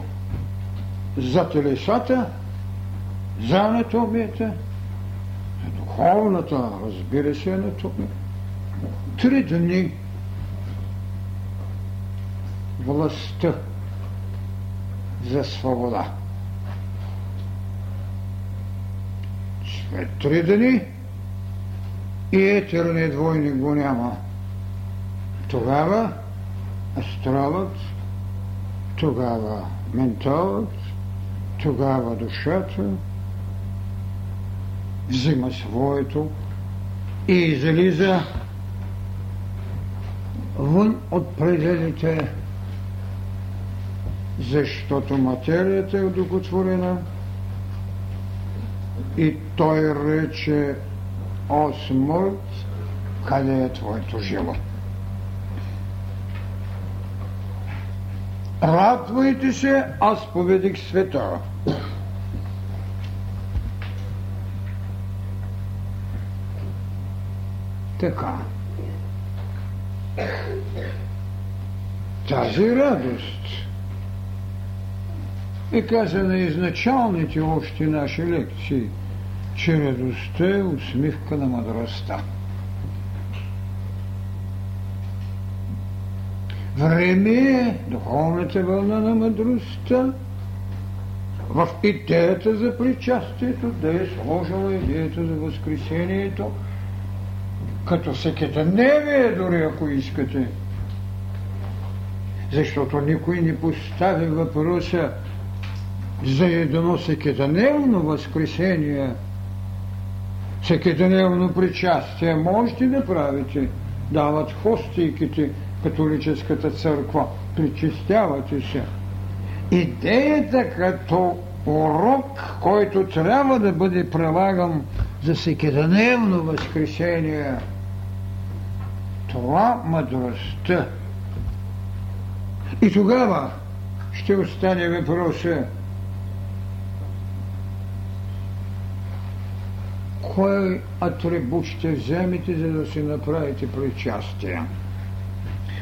за телесата, за анатомията, за духовната, разбира се, анатомия. Три дни властта за свобода. След три дни и етерният двойник го няма. Тогава астралът, тогава менталът, тогава душата взима своето и излиза вън от пределите, защото материята е удовлетворена и той рече о смърт, къде е твоето живот? Радвайте се, аз победих света. Така. Тази радост е казана изначалните още наши лекции, че радостта е усмивка на мъдростта. Време е духовната вълна на мъдростта в идеята за причастието, да е сложила идеята за възкресението, като всекидневие, дори ако искате. Защото никой не постави въпроса за едно всекидневно възкресение, всекидневно причастие. Можете да правите, дават хостийките, католическата църква. Причистявате се. Идеята като урок, който трябва да бъде прилаган за всекидневно възкресение, това мъдростта. И тогава ще остане въпроса кой атрибут ще вземете, за да си направите причастие.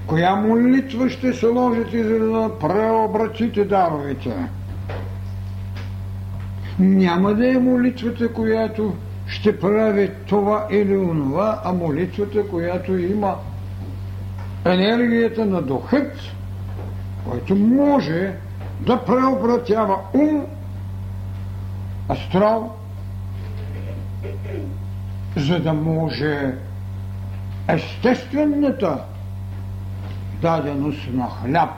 Коя молитва ще се ложите, за да преобратите даровете? Няма да е молитвата, която ще прави това или онова, а молитвата, която има енергията на духът, който може да преобратява ум, астрал, за да може естествената даденост на хляб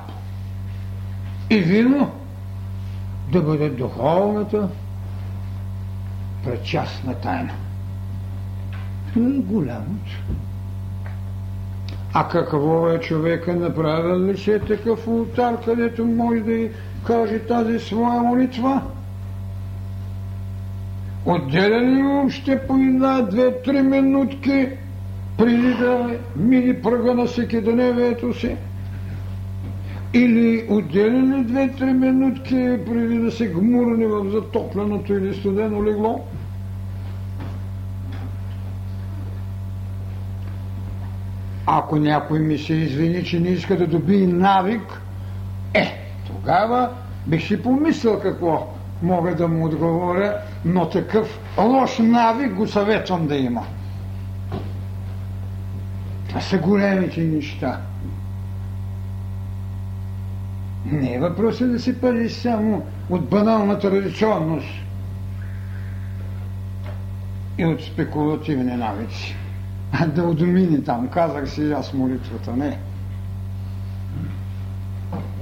и вино да бъде духовната пречастна тайна. Това е голямото. А какво е човека направил ли се такъв ултар, където може да и каже тази своя молитва? Отделя ли въобще по една, две, три минутки преди да мине пръга на всекидневието си? Или отделя ли две-три минутки преди да се гмурне в затопленото или студено легло? Ако някой ми се извини, че не иска да доби навик, е, тогава бих си помислил какво мога да му отговоря, но такъв лош навик го съветвам да има. Това са големите неща. Не е въпросът да се пази само от банална традиционност и от спекулативни навици. А да удомини там, казах си аз молитвата, не.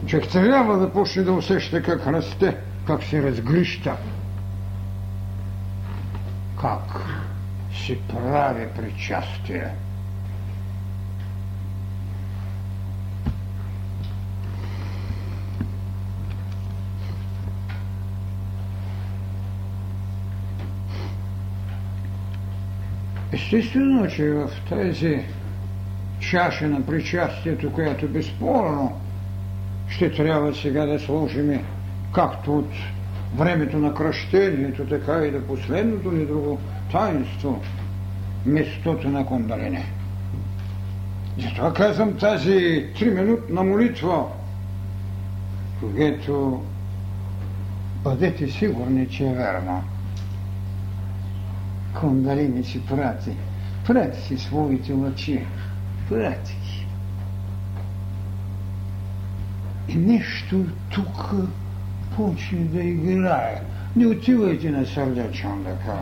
Човек трябва да почне да усеща как расте, как се разгрища, как се прави причастие. Естествено, че в тези чаша на причастието, която безспорно ще трябва сега да сложим както от времето на кръщението, така и да последното ни друго таинство, местото на кундалини. Затова казвам тази три минутна молитва, когато бъдете сигурни, че е верно. Кундалини си прати. Прати си своите лъчи. Прати ги. И нещо тук почне да играе. Не отивайте на сърдечен така.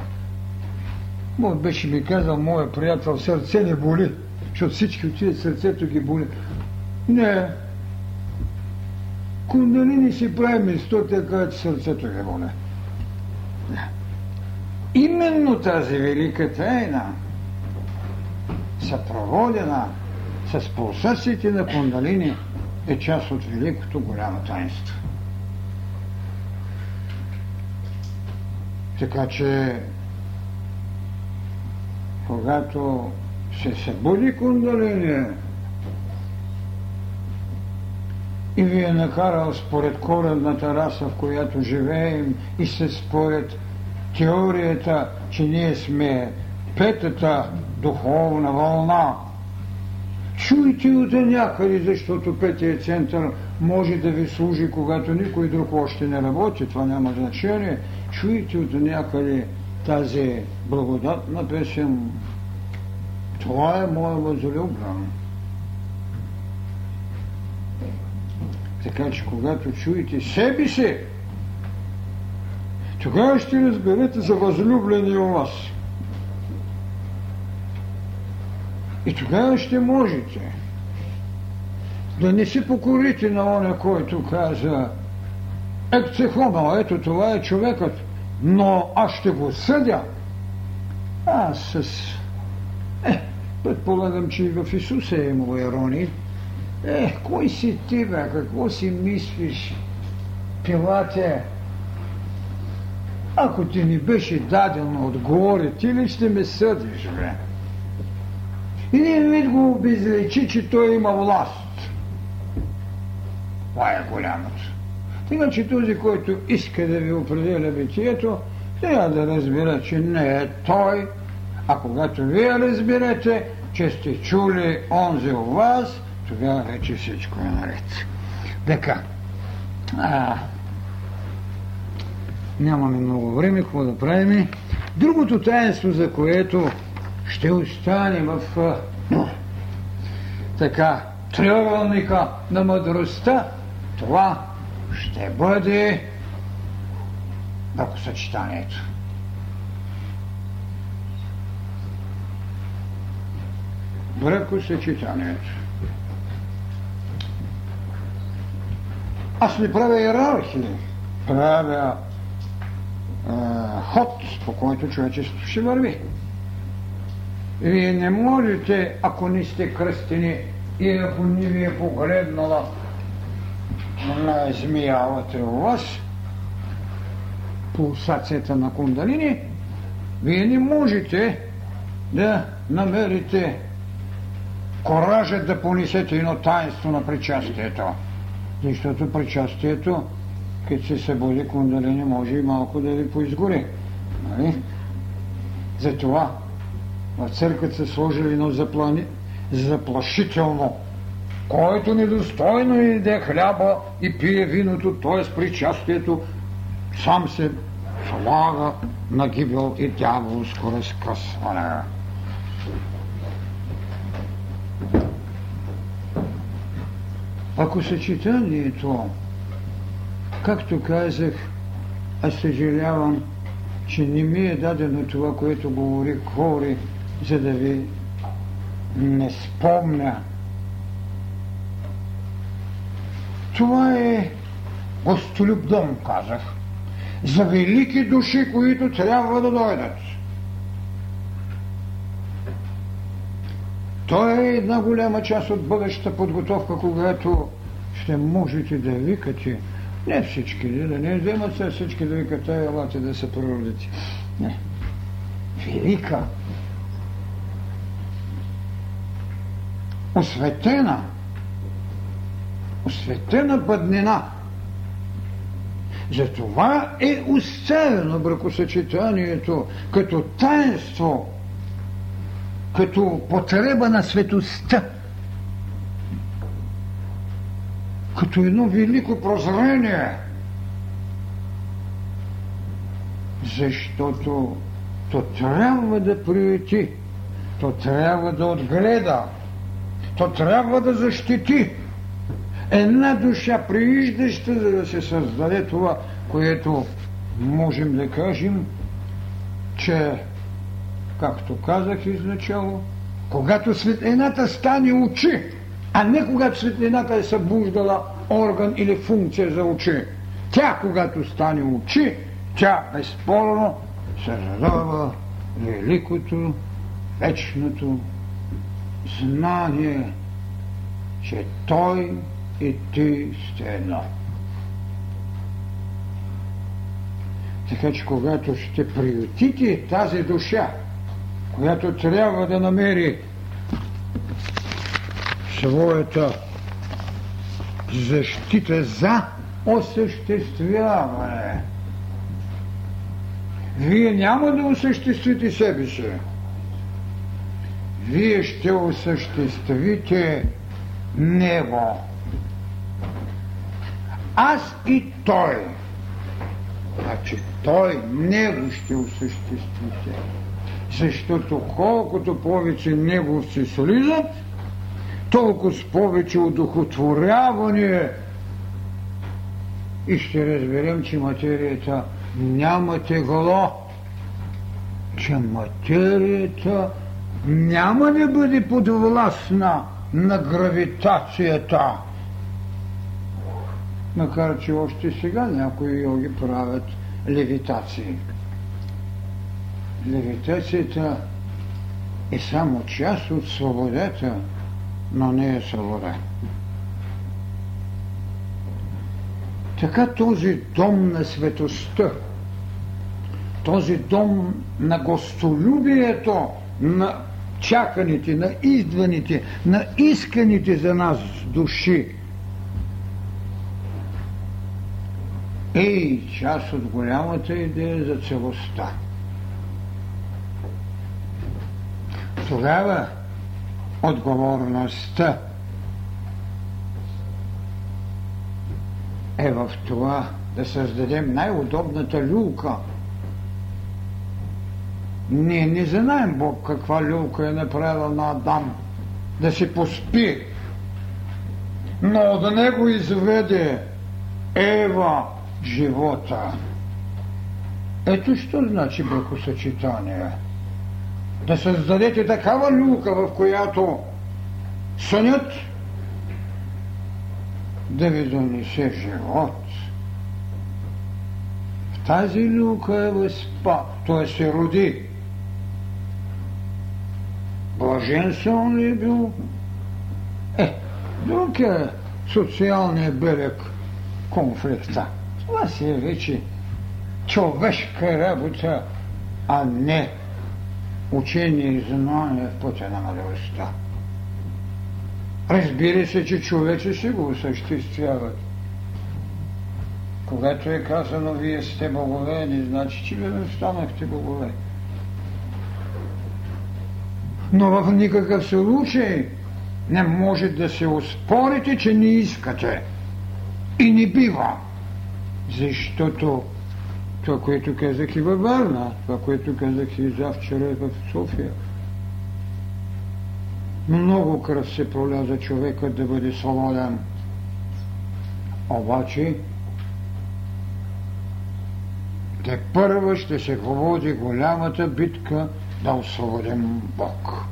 Мой беше ми казал, моя приятел, сърце не боли, защото всички отиват, сърцето ги боли. Не. Кундалини си прави место, така че сърцето ги боли. Именно тази велика тайна, съпроводена с пулсациите на кундалини, е част от великото голямо таинство. Така че, когато се събуди кундалини и ви е накарал според коренната раса, в която живеем и се според теорията, че ние сме петата духовна вълна, чуйте от някъде, защото петия център може да ви служи, когато никой друг още не работи, това няма значение – чуете от някъде тази благодатна песен. Това е моя възлюбен. Така че когато чуете себе си, тогава ще разберете за възлюблени у вас. И тогава ще можете да не се покорите на оня, който каза Екцехома, ето това е човекът, но аз ще го съдя. Аз с... Е, предполагам, че и в Исуса е имало иронии. Е, кой си ти, бе? Какво си мислиш? Пилате, ако ти ни беше дадено отговори, ти ли ще ме съдиш, бе? И ние вид го обезлечи, че той има власт. Това е голямото. Така че този, който иска да ви определя битието, трябва да разбира, че не е той, а когато вие разберете, че сте чули онзи у вас, тогава вече всичко е наред. Така. А, нямаме много време, какво да правим. Другото таинство, за което ще остане в така триъгълника на мъдростта, това ще бъде бракосъчетанието. Бракосъчетанието. Аз не правя иерархия, правя ход, по който човечеството ще върви. Вие не можете, ако не сте кръстени и ако не ви е погледнала на змия вътре у вас, пулсацията на кундалини, вие не можете да намерите коража да понесете едно таинство на причастието. Защото причастието, като се събуди кундалини, може и малко да ви поизгори. Нали? Затова в църквата са сложили едно заплани, заплашително който недостойно иде хляба и пие виното, т.е. причастието, сам се слага на гибел и дяволско разкъсване. Ако съчетанието, както казах, аз съжалявам, че не ми е дадено това, което говори Кори, за да ви не спомня Това е гостолюб дом, казах, за велики души, които трябва да дойдат. То е една голяма част от бъдещата подготовка, когато ще можете да викате, не всички, да не вземат се всички да викат, ай, елате да се прородите. Не. Велика, осветена, осветена бъднина. Затова е оставено бракосъчетанието като таинство, като потреба на светостта, като едно велико прозрение, защото то трябва да приети, то трябва да отгледа, то трябва да защити. Една душа прииждаща, за да се създаде това, което можем да кажем, че, както казах изначало, когато светлината стане очи, а не когато светлината е събуждала орган или функция за очи. Тя, когато стане очи, тя безспорно създава великото, вечното знание, че Той и ти сте едно. Така че когато ще приютите тази душа, която трябва да намери своята защита за осъществяване. Вие няма да осъществите себе си. Вие ще осъществите Него. Аз и Той. Значи Той, Него ще осъществите. Защото колкото повече Неговци слизат, толкова с повече удохотворяване и ще разберем, че материята няма тегло, че материята няма да бъде подвластна на гравитацията. Макар, че още сега някои йоги правят левитации. Левитацията е само част от свободата, но не е свобода. Така този дом на светостта, този дом на гостолюбието, на чаканите, на идваните, на исканите за нас души, е и част от голямата идея за целостта. Тогава отговорността е в това да създадем най-удобната люлка. Ние не знаем Бог каква люлка е направила на Адам да си поспи, но да не го изведе Ева живота. Ето що значи бракосъчетание. Да създадете такава люлка, в която сънят да ви донесе живот. В тази люка е възпа, т.е. се роди. Блажен сон ли е бил? Е, друг е социалният берег конфликта. Това си е вече човешка работа, а не учение и знание в пътя на мъдростта. Разбира се, че човече ще го осъществяват. Когато е казано, вие сте богове, не значи, че вие станахте богове. Но в никакъв случай не може да се успорите, че не искате. И не бива. Защото това, което казах и във Варна, това, което казах и завчера в София – много кръв се проля за човека да бъде свободен. Обаче, те първо ще се води голямата битка да освободим Бог.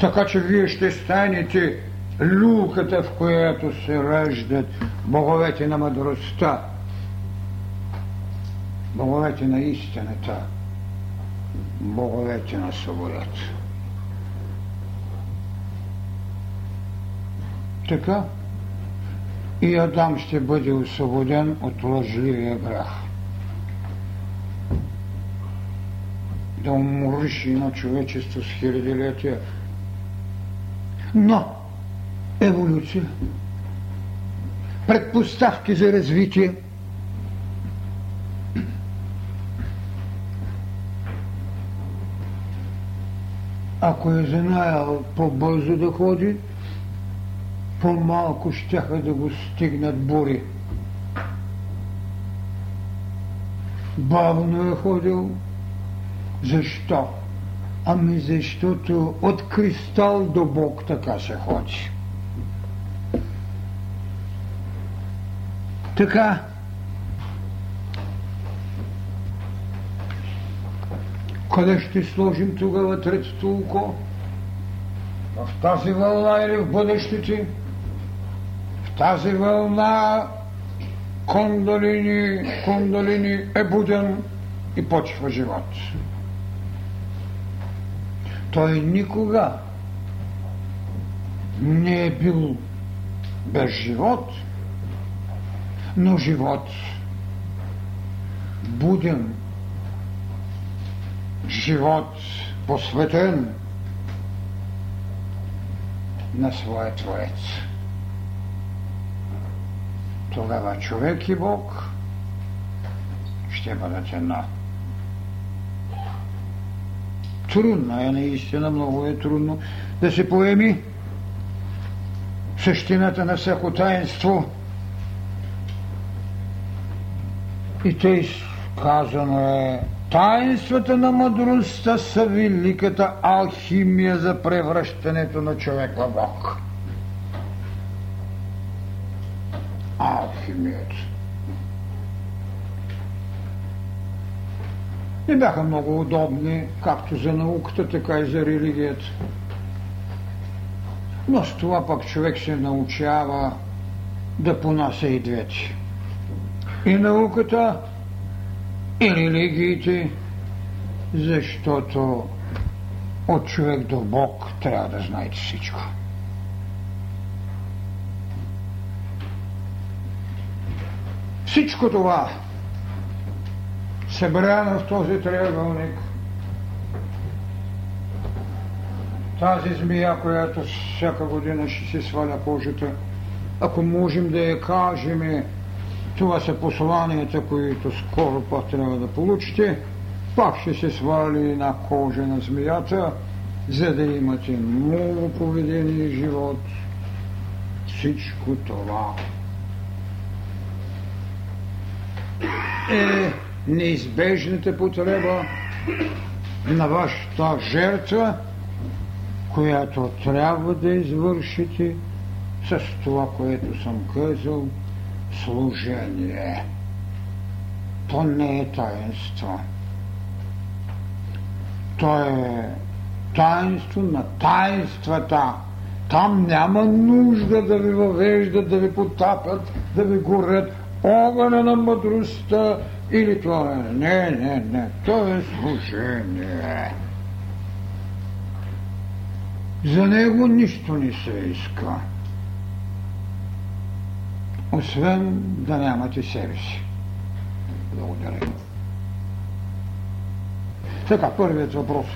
Така че вие ще станете люлката, в която се раждат боговете на мъдростта, боговете на истината, боговете на свободата. Така и Адам ще бъде освободен от лъжливия грях. Да умориш на човечество с хилядилетия. Но еволюция, предпоставки за развитие, ако е знаел по-бързо да ходи, по-малко щяха да го стигнат бури. Бавно е ходил. Защо? Ами защото от кристал до Бог така се ходи. Така, къде ще сложим тогава третото око? В тази вълна или в бъдещите? В тази вълна кондолини, кондолини е буден и почва живот. Той никога не е бил без живот, но живот буден, живот посветен на своя Творец. Тогава човек и Бог ще бъдат една. Трудно е наистина, много е трудно да се поеми същината на всяко таинство. И тъй казано е Таинствата на мъдростта са великата алхимия за превръщането на човек в Бог. Алхимията. Не бяха много удобни, както за науката, така и за религията. Но с това пък човек се научава да понася и двете. И науката, и религиите, защото от човек до Бог трябва да знаете всичко. Всичко това събрано в този триъгълник, тази змия, която всяка година ще се сваля кожата, ако можем да я кажем, това са посланията, които скоро път трябва да получите. Пак ще се свали на кожа на змията, за да имате ново поведение и живот. Всичко това е неизбежната потреба на вашата жертва, която трябва да извършите с това, което съм казал – служение. То не е таинство. То е таинство на таинствата. Там няма нужда да ви въвеждат, да ви потапят, да ви горят огъня на мъдростта или това е. Не, не, не. То е служение. За него нищо не се иска освен да нямате себе си. Благодаря. Така, първият въпрос.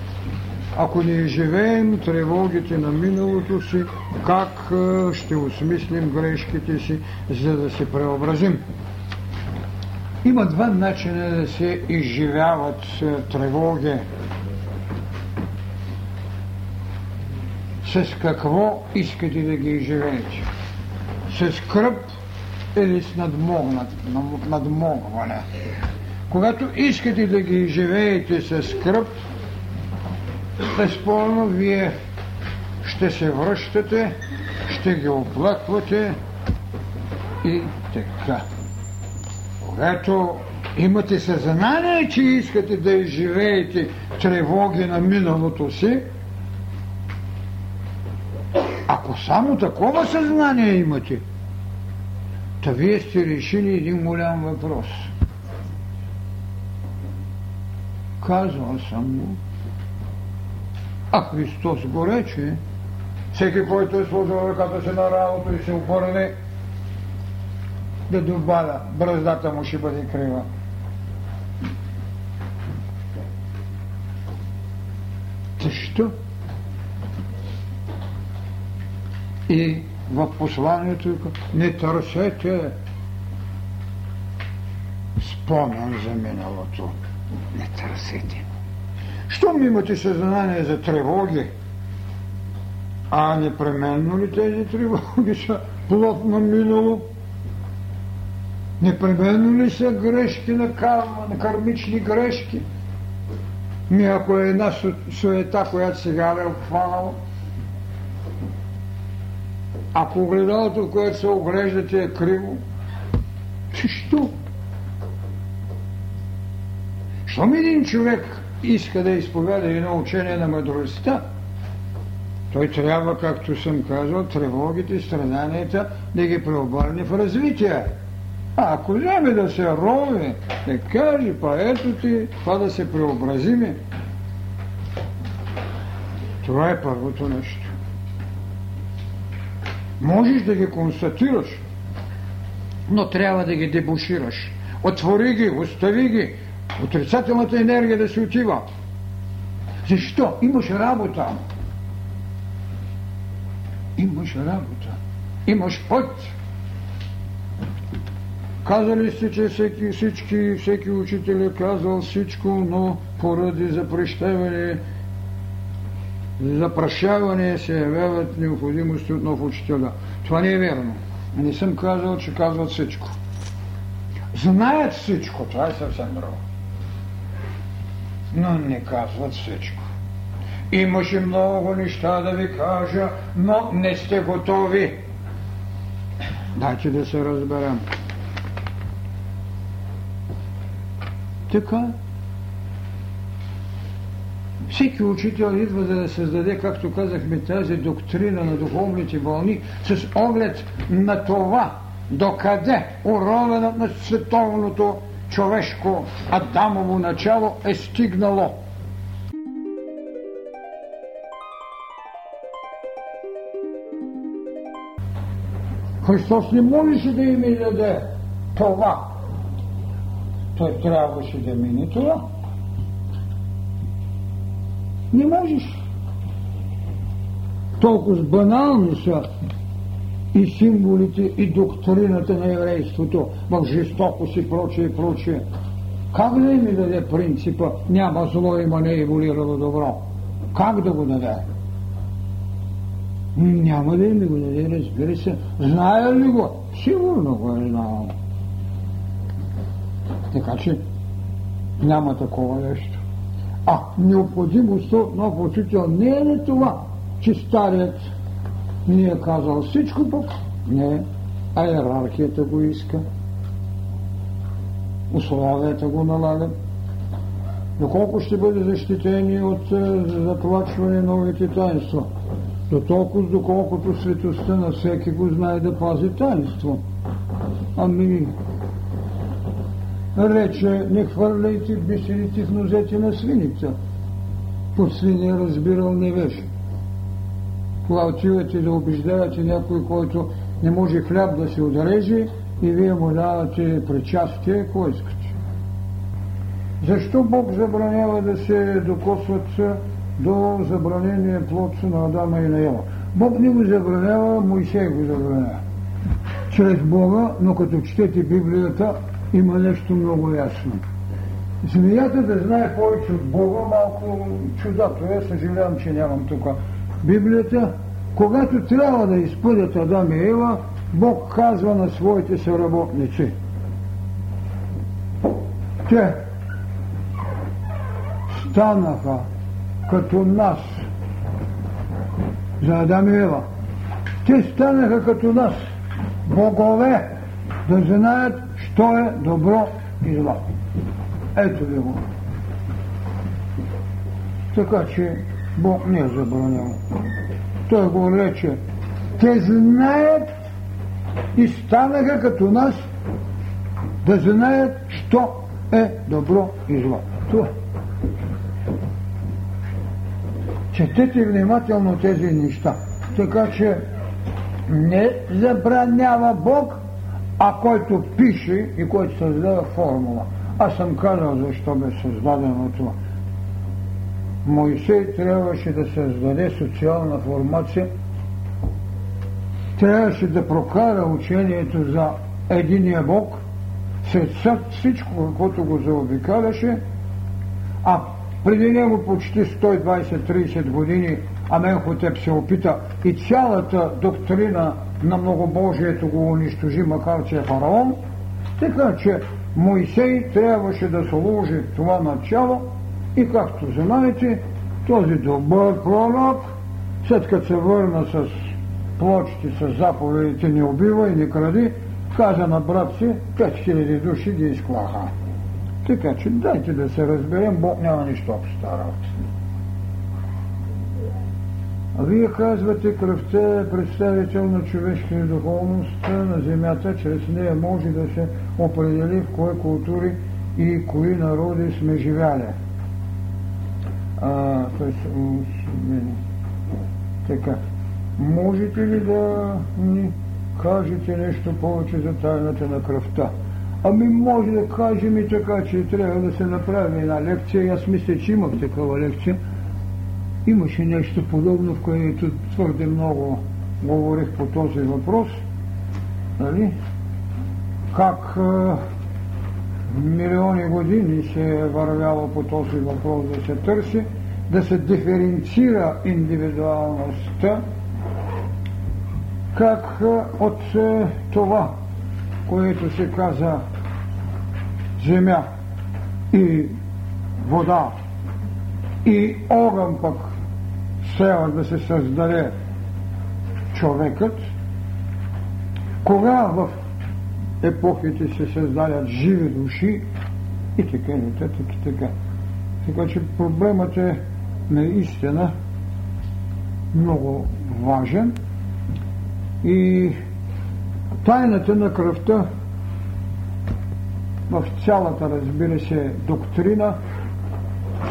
Ако не живеем тревогите на миналото си, как ще осмислим грешките си, за да се преобразим? Има два начина да се изживяват тревоги. С какво искате да ги изживеете? С кръп или с надмогване. Когато искате да ги живеете с скръп, безспорно вие ще се връщате, ще ги оплаквате и така. Когато имате съзнание, че искате да изживеете тревоги на миналото си, ако само такова съзнание имате, Та вие сте решили един голям въпрос. Казвал съм му, а Христос го рече, всеки, който е сложил ръката си на работа и се обърне, да добавя, бръздата му ще бъде крива. Защо? И в посланието не търсете спомен за миналото. Не търсете. Щом имате съзнание за тревоги, а непременно ли тези тревоги са плод на минало? Непременно ли са грешки на карма, на кармични грешки? Ми ако е една суета, която сега е обхванала, ако огледалото, което се оглеждате е криво, защо? Щом един човек иска да изповяда едно учение на мъдростта, той трябва, както съм казал, тревогите, страданията да ги преобърне в развитие. А ако вземе да се рови, да каже, па ето ти, това да се преобразиме, това е първото нещо. Можеш да ги констатираш, но трябва да ги дебушираш. Отвори ги, остави ги, отрицателната енергия да се отива. Защо? Имаш работа. Имаш работа. Имаш път. Казали сте, че всеки, всички, всеки учител е казал всичко, но поради запрещаване, запрашаване се явяват необходимости от нов учителя. Това не е верно. Не съм казал, че казват всичко. Знаят всичко, това е съвсем друго. Но не казват всичко. Имаше много неща да ви кажа, но не сте готови. Дайте да се разберем. Така. Всеки учител идва за да създаде, както казахме, тази доктрина на духовните вълни с оглед на това, докъде уровенът на световното човешко Адамово начало е стигнало. Христос не можеше да им даде това. Той трябваше да мине това. Не можеш. Толкова банални са и символите, и доктрината на еврейството в жестокост и прочее, и прочее. Как да им даде принципа няма зло, има не еволирало добро? Как да го даде? Няма да им го даде, разбира се. Знае ли го? Сигурно го е знал. Така че няма такова нещо. А необходимостта от нов учител не е ли това, че старият ни е казал всичко пък? Не, а иерархията го иска. Условията го налагат. Доколко ще бъде защитени от е, заплачване новите таинства? До толкова, доколкото светостта на всеки го знае да пази таинство. Ами, рече, не хвърляйте бисерите в нозете на свиница. Под свиня разбирал невеж. Кога отивате да убеждавате някой, който не може хляб да се отрежи и вие му давате причастие, кой искате? Защо Бог забранява да се докосват до забранения плод на Адама и на Ева? Бог не го забранява, Моисей го забранява. Чрез Бога, но като четете Библията, има нещо много ясно. Змията да знае повече от Бога, малко чудато е, съжалявам, че нямам тук Библията. Когато трябва да изпъдят Адам и Ева, Бог казва на своите съработници. Те станаха като нас за Адам и Ева. Те станаха като нас, богове, да знаят що е добро и зло. Ето ви го. Така че Бог не е забранил. Той го рече. Те знаят и станаха като нас да знаят, що е добро и зло. Това. Четете внимателно тези неща. Така че не забранява Бог а който пише и който създава формула. Аз съм казал защо бе създадено това. Моисей трябваше да създаде социална формация, трябваше да прокара учението за единия Бог, след всичко, каквото го заобикаляше, а преди него почти 120-30 години Аменхотеп се опита и цялата доктрина на многобожието го унищожи, макар че е фараон, така че Моисей трябваше да сложи това начало и както знаете, този добър пророк, след като се върна с плочите, с заповедите не убива и не кради, каза на брат си, 5000 души ги изклаха. Така че дайте да се разберем, Бог няма нищо общо. А вие казвате, кръвта е представител на човешка духовност на земята, чрез нея може да се определи в кои култури и кои народи сме живяли. А, така. Можете ли да ни кажете нещо повече за тайната на кръвта? Ами може да кажем и така, че трябва да се направи една лекция. Аз мисля, че имах такава лекция. Имаше нещо подобно, в което твърде много говорих по този въпрос. Нали? Как а, милиони години се е вървяло по този въпрос да се търси, да се диференцира индивидуалността, как от това, което се каза земя и вода и огън пък села да се създаде човекът, кога в епохите се създадят живи души и така и нататък и така. Така че проблемът е наистина много важен и тайната на кръвта в цялата, разбира се, доктрина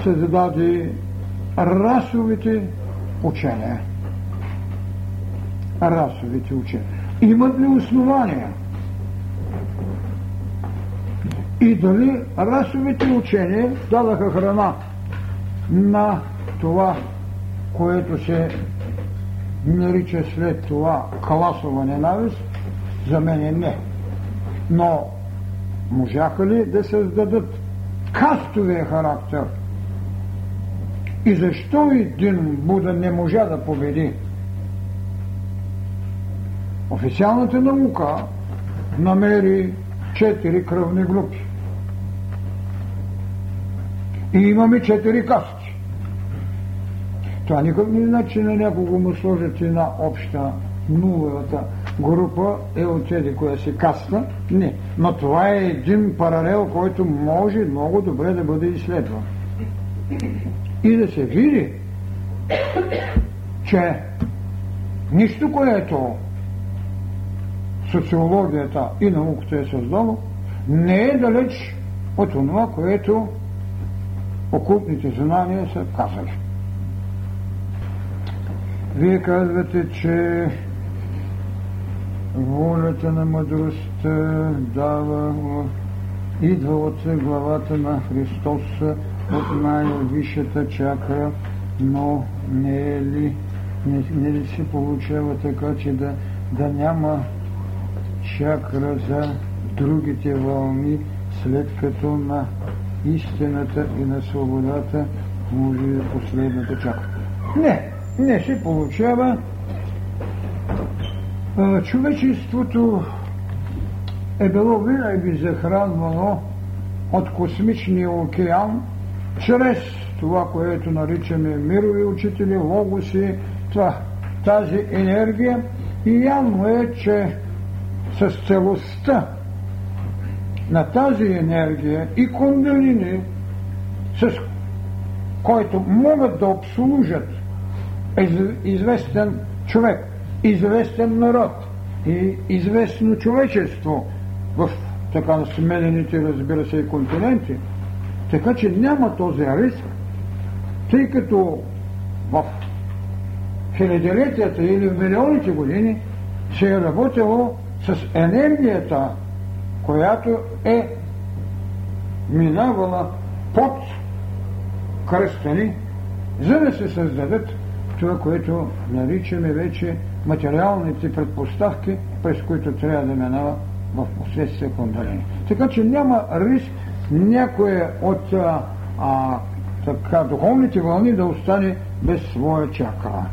се зададе расовите учения. Расовите учения. Имат ли основания? И дали расовите учения дадаха храна на това, което се нарича след това класова ненавист, за мен е не. Но можаха ли да създадат кастовия характер? И защо един Буда не можа да победи? Официалната наука намери четири кръвни групи. И имаме четири касти. Това никак не значи на някого му сложат една обща нулевата група е от тези, коя се каста. Не. Но това е един паралел, който може много добре да бъде изследван. И да се види, че нищо, което социологията и науката е създало, не е далеч от това, което окултните знания са казали. Вие казвате, че волята на мъдростта дава, идва от главата на Христос от най-висшата чакра, но не е ли, не, не ли се получава така, че да, да няма чакра за другите вълни, след като на истината и на свободата може да последната чакра. Не, не се получава. Човечеството е било винаги захранвано от космичния океан, чрез това, което наричаме мирови учители, логоси, това, тази енергия. И явно е, че с целостта на тази енергия и кундалини, с който могат да обслужат известен човек, известен народ и известно човечество в така сменените, разбира се, и континенти. Така че няма този риск, тъй като в хилядолетията или в милионите години се е работило с енергията, която е минавала под кръстани, за да се създадат това, което наричаме вече материалните предпоставки, през които трябва да минава в последствие кундалини. Така че няма риск някое от а, така, духовните вълни да остане без своя чакра.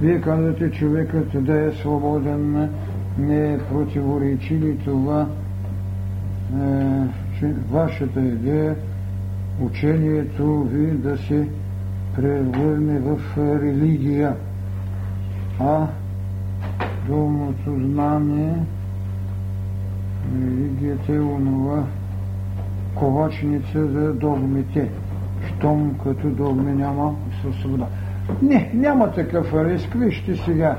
Вие казвате, човекът да е свободен, не противоречи ли това е, че вашата идея, учението ви да се превърне в религия, а долното знание, религията е онова ковачница за догмите, щом като догми няма със свобода. Не, няма такъв риск. Вижте сега.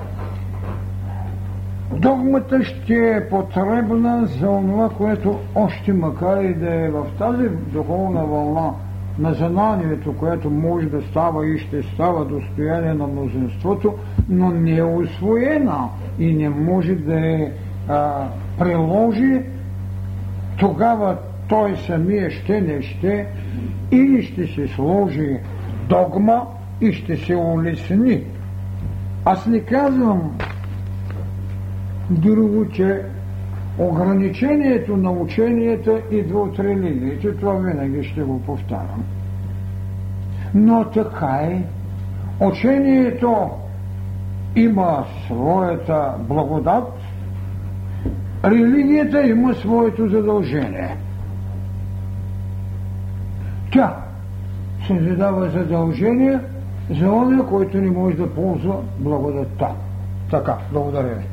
Догмата ще е потребна за това, което още макар и да е в тази духовна вълна на знанието, което може да става и ще става достояние на мнозинството, но не е освоена и не може да е а, приложи, тогава той самия ще не ще или ще се сложи догма и ще се улесни. Аз не казвам друго, че ограничението на ученията идва от религиите, това винаги ще го повтарям. Но така е. Учението има своята благодат, религията има своето задължение. Тя се задава задължение за оня, който не може да ползва благодатта. Така, благодаря ви.